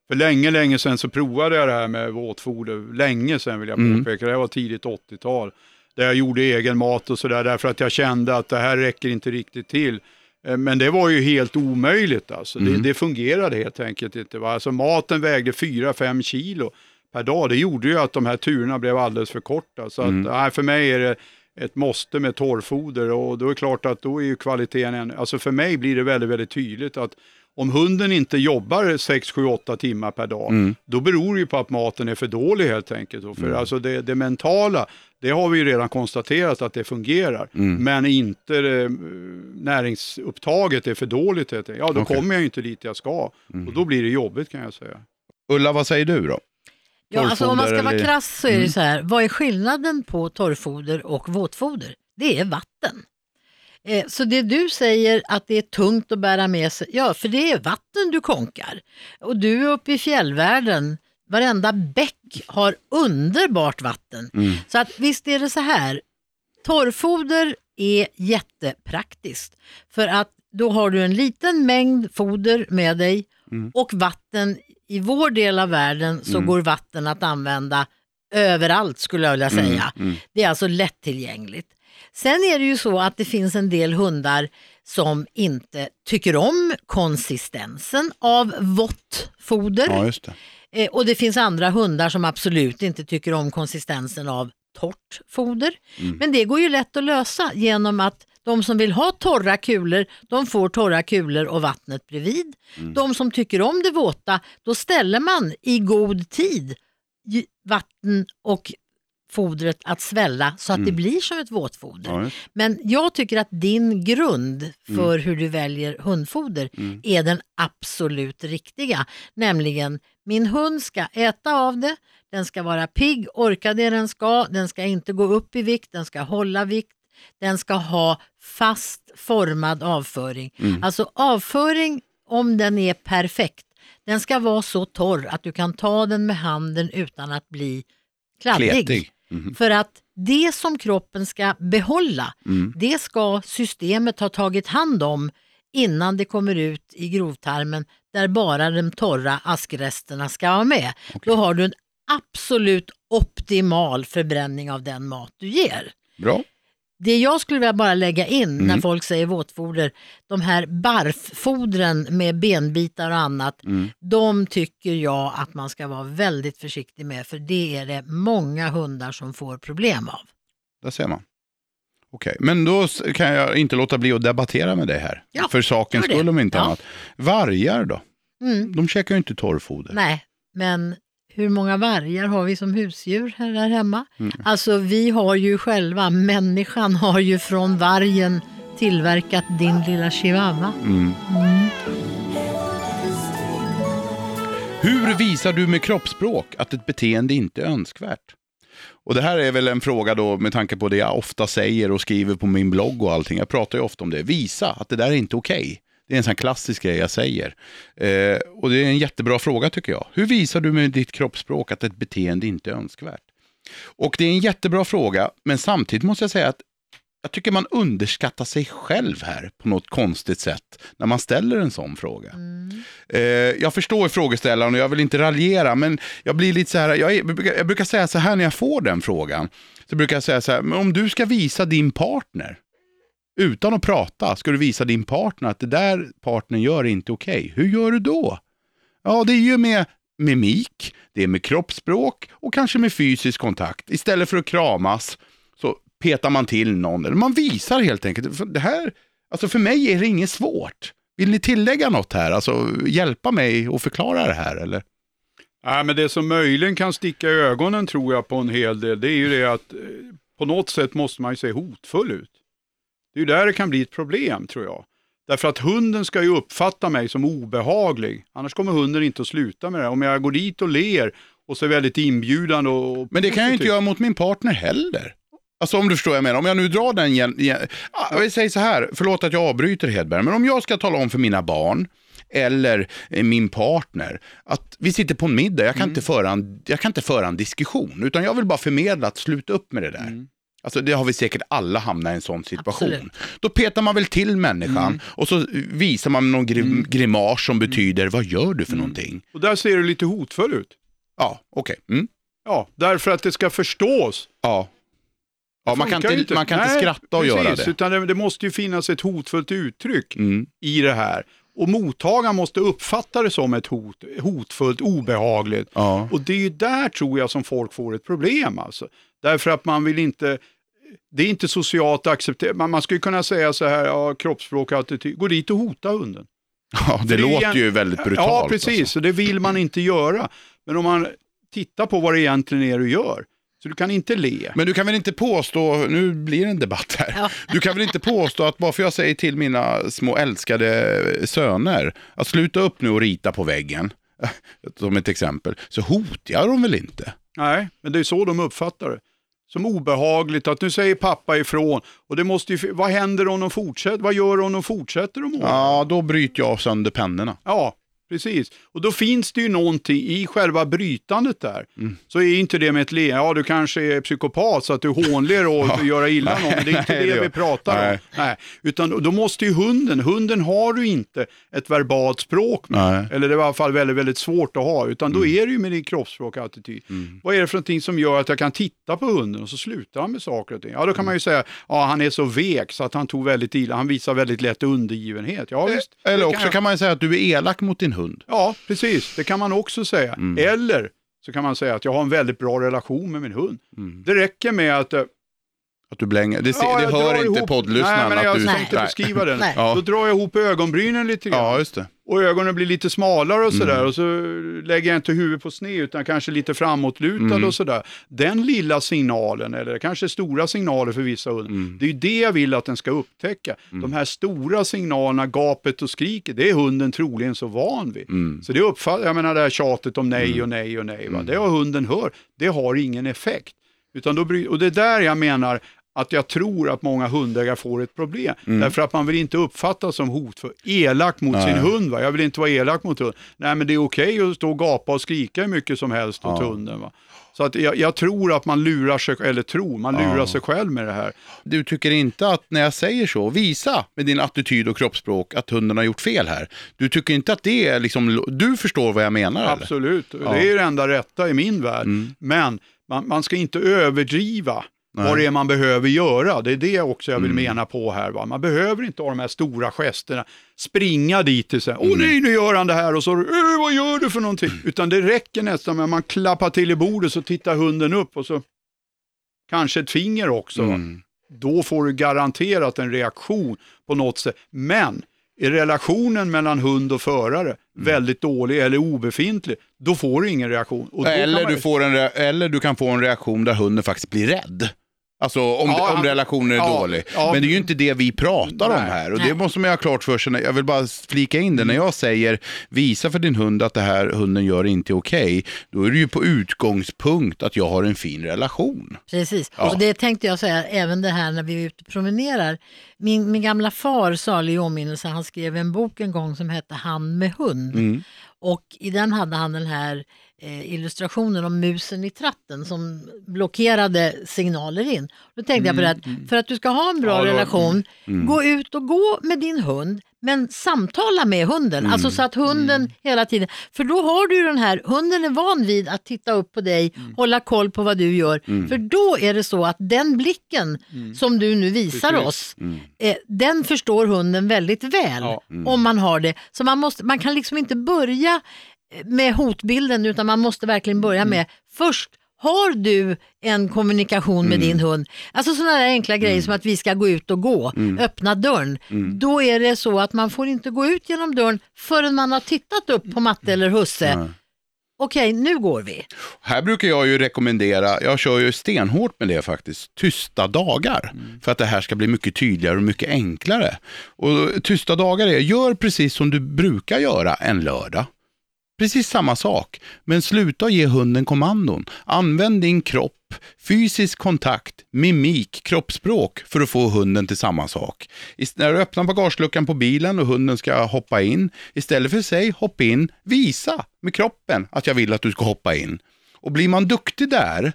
för länge, länge sedan så provade jag det här med våtfoder, länge sedan vill jag Mm. påpeka, det här var tidigt 80-tal. Där jag gjorde egen mat och sådär, därför att jag kände att det här räcker inte riktigt till. Eh, Men det var ju helt omöjligt alltså. Mm. Det, det fungerade helt enkelt inte. Va? Alltså maten vägde 4-5 kilo per dag. Det gjorde ju att de här turerna blev alldeles för korta. Så att, Mm. nej, för mig är det ett måste med torrfoder och då är det klart att då är ju kvaliteten, en, alltså för mig blir det väldigt, väldigt tydligt att om hunden inte jobbar 6, 7, 8 timmar per dag, Mm. då beror det ju på att maten är för dålig helt enkelt. För alltså det, det mentala, det har vi ju redan konstaterat att det fungerar, Mm. men inte det, näringsupptaget är för dåligt. Helt enkelt. Ja, då Okej. kommer jag ju inte dit jag ska Mm. och då blir det jobbigt kan jag säga. Ulla, vad säger du då? Ja, alltså om man ska Torrfoder vara eller- krass så är Mm. det så här, vad är skillnaden på torrfoder och våtfoder? Det är vatten. Eh, Så det du säger att det är tungt att bära med sig, ja för det är vatten du konkar. Och du är uppe i fjällvärlden, varenda bäck har underbart vatten. Mm. Så att visst är det så här, torrfoder är jättepraktiskt. För att då har du en liten mängd foder med dig Mm. och vatten. I vår del av världen så Mm. går vatten att använda överallt skulle jag vilja säga. Mm. Det är alltså lättillgängligt. Sen är det ju så att det finns en del hundar som inte tycker om konsistensen av vått foder. Ja, just det. Eh, och det finns andra hundar som absolut inte tycker om konsistensen av torrt foder. Mm. Men det går ju lätt att lösa genom att de som vill ha torra kulor, de får torra kulor och vattnet bredvid. Mm. De som tycker om det våta, då ställer man i god tid vatten och fodret att svälla så att det blir som ett våtfoder. Mm. Ja. Men jag tycker att din grund för hur du väljer hundfoder Mm. är den absolut riktiga. Nämligen, min hund ska äta av det, den ska vara pigg, orka det den ska, den ska inte gå upp i vikt, den ska hålla vikt, den ska ha fast formad avföring. Mm. Alltså avföring, om den är perfekt, den ska vara så torr att du kan ta den med handen utan att bli kladdig. Mhm. För att det som kroppen ska behålla, Mm. det ska systemet ha tagit hand om innan det kommer ut i grovtarmen där bara de torra askresterna ska vara med. Då har du en absolut optimal förbränning av den mat du ger. Bra. Det jag skulle vilja bara lägga in Mm. när folk säger våtfoder, de här barffodren med benbitar och annat, Mm. de tycker jag att man ska vara väldigt försiktig med för det är det många hundar som får problem av. Där ser man. Okej, men då kan jag inte låta bli att debattera med dig här. Ja, För sakens skull om inte Ja. annat. Vargar då? Mm. De käkar ju inte torrfoder. Nej, men hur många vargar har vi som husdjur här, hemma? Mm. Alltså vi har ju själva, människan har ju från vargen tillverkat din lilla chihuahua. Mm. Mm. Hur visar du med kroppsspråk att ett beteende inte är önskvärt? Och det här är väl en fråga då med tanke på det jag ofta säger och skriver på min blogg och allting. Jag pratar ju ofta om det. Visa att det där är inte okej. Det är en sån klassisk grej jag säger. Eh, och det är en jättebra fråga tycker jag. Hur visar du med ditt kroppsspråk att ett beteende inte är önskvärt? Och det är en jättebra fråga, men samtidigt måste jag säga att jag tycker man underskattar sig själv här på något konstigt sätt när man ställer en sån fråga. Eh, jag förstår frågeställaren och jag vill inte raljera, men jag blir lite så här, jag, jag brukar säga så här när jag får den frågan, så brukar jag säga så här, men om du ska visa din partner, utan att prata, ska du visa din partner att det där partnern gör är inte okej. Hur gör du då? Ja, det är ju med mimik, det är med kroppsspråk och kanske med fysisk kontakt. Istället för att kramas så petar man till någon, eller man visar helt enkelt. För det här, alltså för mig är det inget svårt. Vill ni tillägga något här? Alltså hjälpa mig och förklara det här eller? Nej, men det som möjligen kan sticka i ögonen tror jag på en hel del, det är ju det att eh, på något sätt måste man ju se hotfull ut. Det är där det kan bli ett problem tror jag. Därför att hunden ska ju uppfatta mig som obehaglig. Annars kommer hunden inte att sluta med det. Om jag går dit och ler och så är väldigt inbjudande och Men det kan jag ju inte göra mot min partner heller. Alltså om du förstår vad jag menar. Om jag nu drar den igen. igen ah, jag säger så här, förlåt att jag avbryter Hedberg, men om jag ska tala om för mina barn eller eh, min partner att vi sitter på en middag, jag kan, Mm. inte, föra en, jag kan inte föra en diskussion, utan jag vill bara förmedla att sluta upp med det där. Mm. Alltså det har vi säkert alla hamnat i en sån situation. Absolut. Då petar man väl till människan Mm. och så visar man någon grim, grimas som betyder, vad gör du för Mm. någonting? Och där ser du lite hotfull ut. Ja, okej. Mm. Ja, därför att det ska förstås. Ja. Ja, man kan inte, man kan inte Nej, skratta och precis, göra det. Utan det, det måste ju finnas ett hotfullt uttryck Mm. i det här. Och mottagaren måste uppfatta det som ett hot, hotfullt, obehagligt. Ja. Och det är ju där tror jag som folk får ett problem alltså. Därför att man vill inte, det är inte socialt accepterat. Man, man skulle kunna säga så här, ja, kroppsspråk och attityd, gå dit och hota hunden. [laughs] ja, det det låter ju väldigt brutalt. Ja, precis, Alltså. det vill man inte göra. Men om man tittar på vad det egentligen är du gör, så du kan inte le. Men du kan väl inte påstå, nu blir det en debatt här. Ja. [laughs] Du kan väl inte påstå att bara för jag säger till mina små älskade söner att sluta upp nu och rita på väggen, [laughs] som ett exempel, så hotar jag dem väl inte? Nej, men det är så de uppfattar det. Som obehagligt att nu säger pappa ifrån. Och det måste ju, vad händer om de fortsätter? Vad gör de om de fortsätter att måla? Ja, då bryter jag sönder pennorna. Ja, precis. Och då finns det ju någonting i själva brytandet där. Mm. Så är inte det med ett le, ja du kanske är psykopat så att du hånler och [laughs] Ja. gör illa någon, men det är inte det vi pratar Nej. om. Nej. Utan då måste ju hunden, hunden har du inte ett verbalt språk med. Nej. Eller det är i alla fall väldigt, väldigt svårt att ha, utan då är det ju med din kroppsspråk och attityd. Mm. Vad är det för någonting som gör att jag kan titta på hunden och så slutar han med saker och ting? Ja, då kan man ju säga, ja han är så vek så att han tog väldigt illa, han visar väldigt lätt undergivenhet. Ja, visst. det Eller också jag- kan man säga att du är elak mot din hund. Ja, precis. Det kan man också säga. Mm. Eller så kan man säga att jag har en väldigt bra relation med min hund. Mm. Det räcker med att... eh, Att du blänger. Det, ja, det hör inte ihop- poddlyssnaren Nej, men att jag du... tänkte beskriva den. Ja. Då drar jag ihop ögonbrynen lite grann. ja, just det. Och ögonen blir lite smalare och sådär. Mm. Och så lägger jag inte huvudet på sned utan kanske lite framåtlutad Mm. och sådär. Den lilla signalen, eller kanske stora signaler för vissa hundar, Mm. det är ju det jag vill att den ska upptäcka. De här stora signalerna, gapet och skriket, det är hunden troligen så van vid. Mm. Så det uppfattar, jag menar det här tjatet om nej och nej och nej, va? det har hunden hört, det har ingen effekt. Utan då, och det är där jag menar att jag tror att många hundägare får ett problem. Därför att man vill inte uppfattas som hotfull, elak mot sin Nej. hund. Va? Jag vill inte vara elak mot hunden. Nej men det är okej att stå och gapa och skrika hur mycket som helst åt Ja. hunden. Va? Så att jag, jag tror att man lurar sig, eller tror, man lurar Ja. sig själv med det här. Du tycker inte att när jag säger så, visa med din attityd och kroppsspråk att hunden har gjort fel här. Du tycker inte att det är liksom, du förstår vad jag menar eller? Absolut, Ja. Mm. det är det enda rätta i min värld. Men man, man ska inte överdriva vad det är man behöver göra. Det är det också jag vill Mm. mena på här. Va? Man behöver inte ha de här stora gesterna, springa dit och säga Mm. åh nej nu gör han det här och så äh, vad gör du för någonting? Utan det räcker nästan med att man klappar till i bordet så tittar hunden upp och så kanske ett finger också. Mm. Då får du garanterat en reaktion på något sätt. Men är relationen mellan hund och förare Mm. väldigt dålig eller obefintlig, då får du ingen reaktion. Eller man- du, får en, re- eller du kan få en reaktion där hunden faktiskt blir rädd. Alltså om, Ja, om relationen är ja, dålig. ja. Men det är ju inte det vi pratar om Nej. här. Och det Nej. måste man ju ha klart för sig. Jag vill bara flika in det. När jag säger visa för din hund att det här hunden gör inte är okej. Då är det ju på utgångspunkt att jag har en fin relation. Precis, och det tänkte jag säga även det här när vi är ute och promenerar. Min, min gamla far, salig i åminnelse, han skrev en bok en gång som hette Han med hund. Mm. Och i den hade han den här eh, illustrationen om musen i tratten som blockerade signaler in. Då tänkte jag på det att för att du ska ha en bra Ja, det var- relation, gå ut och gå med din hund men samtala med hunden, alltså så att hunden hela tiden, för då har du den här, hunden är van vid att titta upp på dig, hålla koll på vad du gör, för då är det så att den blicken som du nu visar Precis. oss, eh, den förstår hunden väldigt väl Ja. om man har det. Så man, måste, man kan liksom inte börja med hotbilden utan man måste verkligen börja med först har du en kommunikation med din hund, alltså sådana där enkla grejer som att vi ska gå ut och gå, öppna dörren, då är det så att man får inte gå ut genom dörren förrän man har tittat upp på matte eller husse. Okej, nu går vi. Här brukar jag ju rekommendera, jag kör ju stenhårt med det faktiskt, tysta dagar. För att det här ska bli mycket tydligare och mycket enklare. Och tysta dagar är, gör precis som du brukar göra en lördag. Precis samma sak, men sluta ge hunden kommandon. Använd din kropp, fysisk kontakt, mimik, kroppsspråk för att få hunden till samma sak. När du öppnar bagageluckan på bilen och hunden ska hoppa in, istället för sig hopp in, visa med kroppen att jag vill att du ska hoppa in. Och blir man duktig där,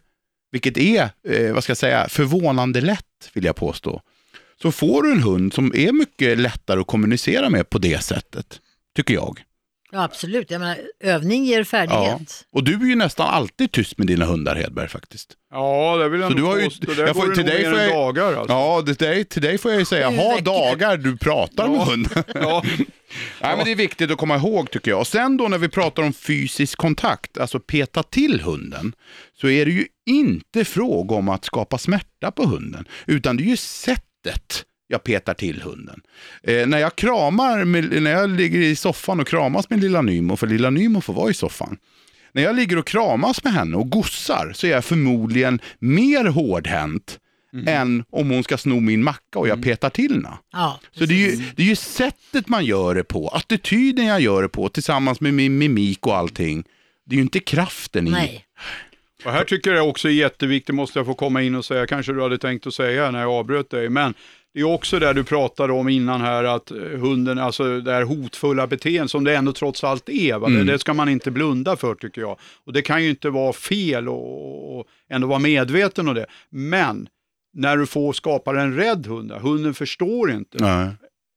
vilket är, eh, vad ska jag säga, förvånande lätt vill jag påstå, så får du en hund som är mycket lättare att kommunicera med på det sättet, tycker jag. Ja, absolut, jag menar, övning ger färdighet. Och du är ju nästan alltid tyst med dina hundar Hedberg faktiskt. Ja, det vill jag Så nog du har ju- påstå. Där jag får- går det till nog dig mer jag- dagar alltså. Ja, det, dig, till dig får jag ju säga, ha dagar du pratar med Ja. hunden. [laughs] Ja. [laughs] Nej, men det är viktigt att komma ihåg tycker jag. Och sen då när vi pratar om fysisk kontakt, alltså peta till hunden, så är det ju inte fråga om att skapa smärta på hunden, utan det är ju sättet jag petar till hunden. Eh, när jag kramar, med, när jag ligger i soffan och kramas med lilla Nymo, för lilla Nymo får vara i soffan, när jag ligger och kramas med henne och gossar så är jag förmodligen mer hårdhänt än om hon ska sno min macka och jag petar till henne. Ja, Så det är, ju, det är ju sättet man gör det på, attityden jag gör det på tillsammans med min mimik och allting. Det är ju inte kraften i. Nej. Och här tycker jag också är jätteviktigt, måste jag få komma in och säga, kanske du hade tänkt att säga när jag avbröt dig, men det är också där du pratade om innan här att eh, hunden, alltså det här hotfulla beteendet som det ändå trots allt är, va? Det, det ska man inte blunda för tycker jag. Och det kan ju inte vara fel och, och ändå vara medveten om det. Men när du får skapa en rädd hund, hunden förstår inte. Nej.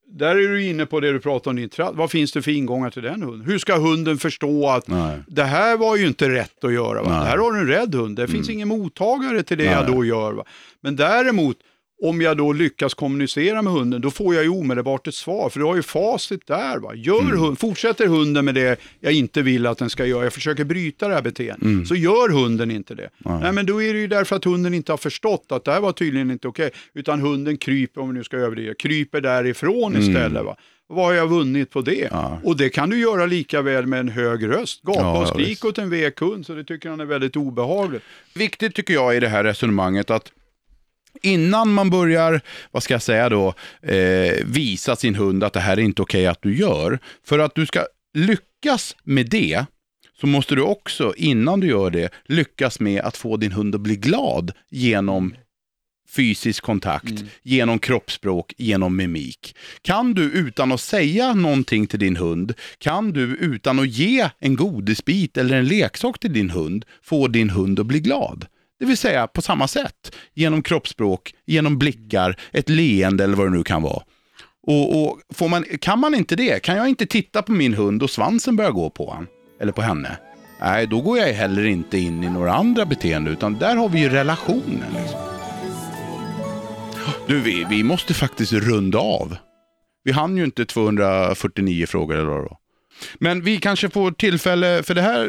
Där är du inne på det du pratade om din tratt. Vad finns det för ingångar till den hunden? Hur ska hunden förstå att Nej. det här var ju inte rätt att göra. Va? Det här har du en rädd hund. Det finns ingen mottagare till det Nej. jag då gör. Va? Men däremot, om jag då lyckas kommunicera med hunden, då får jag ju omedelbart ett svar. För du har ju facit där. Va? Gör hund, fortsätter hunden med det jag inte vill att den ska göra, jag försöker bryta det här beteendet, så gör hunden inte det. Nej. men då är det ju därför att hunden inte har förstått att det här var tydligen inte okej. Utan hunden kryper, om vi nu ska överdriva, kryper därifrån istället. Va? Vad har jag vunnit på det? Ja. Och det kan du göra lika väl med en hög röst. Gapa Ja, och ja, skrik visst. åt en vek hund, så det tycker han är väldigt obehagligt. Viktigt tycker jag i det här resonemanget att innan man börjar, vad ska jag säga då, eh, visa sin hund att det här är inte okej att du gör. För att du ska lyckas med det så måste du också, innan du gör det, lyckas med att få din hund att bli glad genom fysisk kontakt, genom kroppsspråk, genom mimik. Kan du utan att säga någonting till din hund, kan du utan att ge en godisbit eller en leksak till din hund, få din hund att bli glad. Det vill säga på samma sätt, genom kroppsspråk, genom blickar, ett leende eller vad det nu kan vara. Och, och får man, kan man inte det, kan jag inte titta på min hund och svansen börjar gå på han eller på henne, nej då går jag heller inte in i några andra beteenden utan där har vi ju relationen. Liksom. Du, vi, vi måste faktiskt runda av. Vi hann ju inte 249 frågor eller vad det var. Men vi kanske får tillfälle, för det här,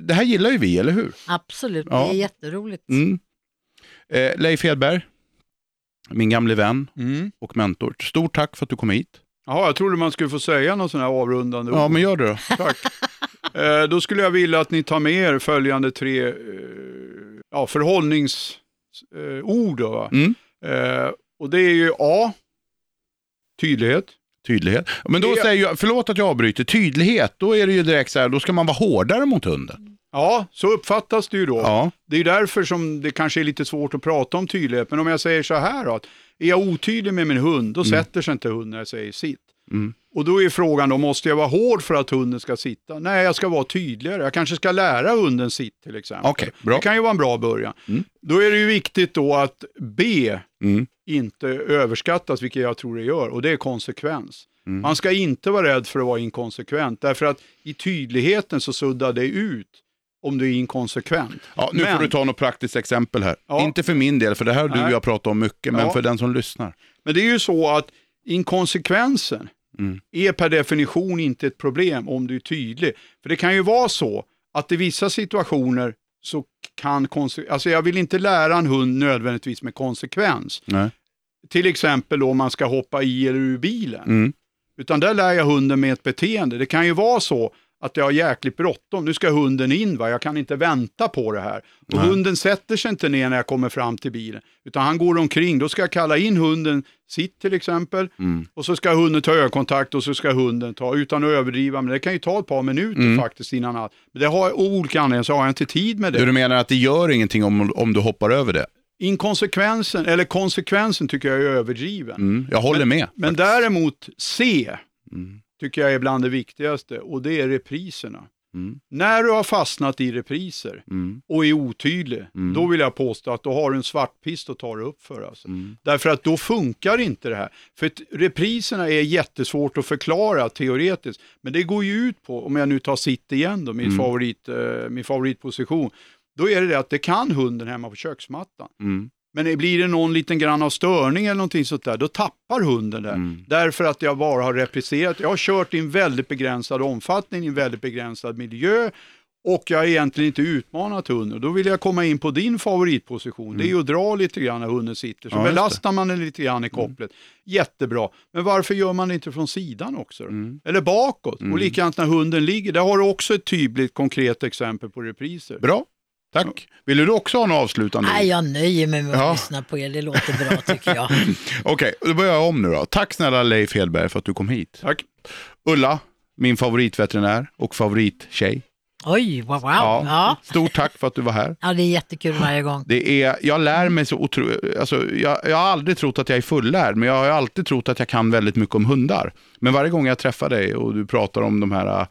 det här gillar ju vi, eller hur? Absolut, Ja. det är jätteroligt. Mm. Eh, Leif Hedberg, min gamle vän Mm. och mentor. Stort tack för att du kom hit. Jaha, jag trodde man skulle få säga något sån här avrundande Ja, ord. men gör det då. [laughs] Tack. Eh, då skulle jag vilja att ni tar med er följande tre eh, ja, förhållningsord. Eh? Mm. eh, och det är ju A, tydlighet. Tydlighet. Men då säger jag, förlåt att jag avbryter, tydlighet, då är det ju direkt så här, då ska man vara hårdare mot hunden. Ja, så uppfattas det ju då. Ja. Det är ju därför som det kanske är lite svårt att prata om tydlighet. Men om jag säger så här då, att är jag otydlig med min hund, då sätter sig inte hunden när jag säger sitt. Mm. Och då är frågan då, måste jag vara hård för att hunden ska sitta? Nej, jag ska vara tydligare. Jag kanske ska lära hunden sitt till exempel. Okej, bra. Det kan ju vara en bra början. Mm. Då är det ju viktigt då att B Mm. inte överskattas, vilket jag tror det gör, och det är konsekvens. Mm. Man ska inte vara rädd för att vara inkonsekvent, därför att i tydligheten så suddar det ut om du är inkonsekvent. Ja, nu Men- får du ta något praktiskt exempel här. Ja. Inte för min del, för det här har du och jag pratat om mycket, men Ja. för den som lyssnar. Men det är ju så att inkonsekvensen Mm. är per definition inte ett problem om du är tydlig. För det kan ju vara så att i vissa situationer så kan alltså jag vill inte lära en hund nödvändigtvis med konsekvens. Nej. Till exempel om man ska hoppa i eller ur bilen. Mm. Utan där lär jag hunden med ett beteende. Det kan ju vara så att jag har jäkligt bråttom. Nu ska hunden in, va? jag kan inte vänta på det här. Och Nej. hunden sätter sig inte ner när jag kommer fram till bilen. Utan han går omkring. Då ska jag kalla in hunden, sitt till exempel. Mm. Och så ska hunden ta ögonkontakt och så ska hunden ta, utan att överdriva, men det kan ju ta ett par minuter Mm. faktiskt innan allt. Men det har, av olika anledningar så har jag inte tid med det. Du, du menar att det gör ingenting om, om du hoppar över det? Inkonsekvensen, eller konsekvensen tycker jag är överdriven. Mm. Jag håller med. Men däremot C Mm. Tycker jag är bland det viktigaste och det är repriserna. Mm. När du har fastnat i repriser Mm. och är otydlig, Mm. då vill jag påstå att då har du en svartpist att ta dig upp för. Alltså. Mm. Därför att då funkar inte det här. För repriserna är jättesvårt att förklara teoretiskt. Men det går ju ut på, om jag nu tar sitt igen då, min, Mm. favorit, eh, min favoritposition. Då är det det att det kan hunden hemma på köksmattan. Mm. Men blir det någon liten grann av störning eller någonting sånt där, då tappar hunden det. Mm. Därför att jag bara har repriserat. Jag har kört i en väldigt begränsad omfattning, i en väldigt begränsad miljö. Och jag har egentligen inte utmanat hunden. Då vill jag komma in på din favoritposition. Det är ju att dra lite grann när hunden sitter. Så Mm. Ja, belastar man den lite grann i kopplet. Jättebra. Men varför gör man det inte från sidan också? Mm. Eller bakåt? Mm. Och likadant när hunden ligger. Där har du också ett tydligt konkret exempel på repriser. Bra, tack. Vill du också ha något avslutande? Nej, jag nöjer mig med att Ja. lyssna på er. Det låter bra [laughs] tycker jag. Okej, då börjar jag om nu då. Tack snälla Leif Hedberg för att du kom hit. Tack. Ulla, min favoritveterinär och favorittjej. Oj, wow, wow. Ja. Ja. Stort tack för att du var här. det är jättekul varje gång. Det är, jag lär mig så otroligt, alltså, jag, jag har aldrig trott att jag är fullärd, men jag har alltid trott att jag kan väldigt mycket om hundar. Men varje gång jag träffar dig och du pratar om de här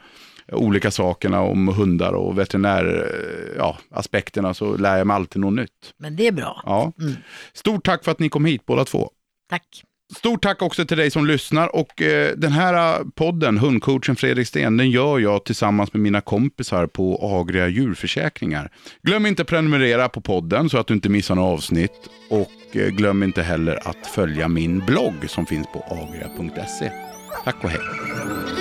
olika sakerna om hundar och veterinär, äh, ja, så lär jag mig alltid något nytt. Men det är bra. Ja. Mm. Stort tack för att ni kom hit båda två. Tack. Stort tack också till dig som lyssnar och eh, den här eh, podden, hundcoachen Fredrik Sten, den gör jag tillsammans med mina kompisar på Agria djurförsäkringar. Glöm inte prenumerera på podden så att du inte missar några avsnitt och eh, glöm inte heller att följa min blogg som finns på agria.se. Tack och hej.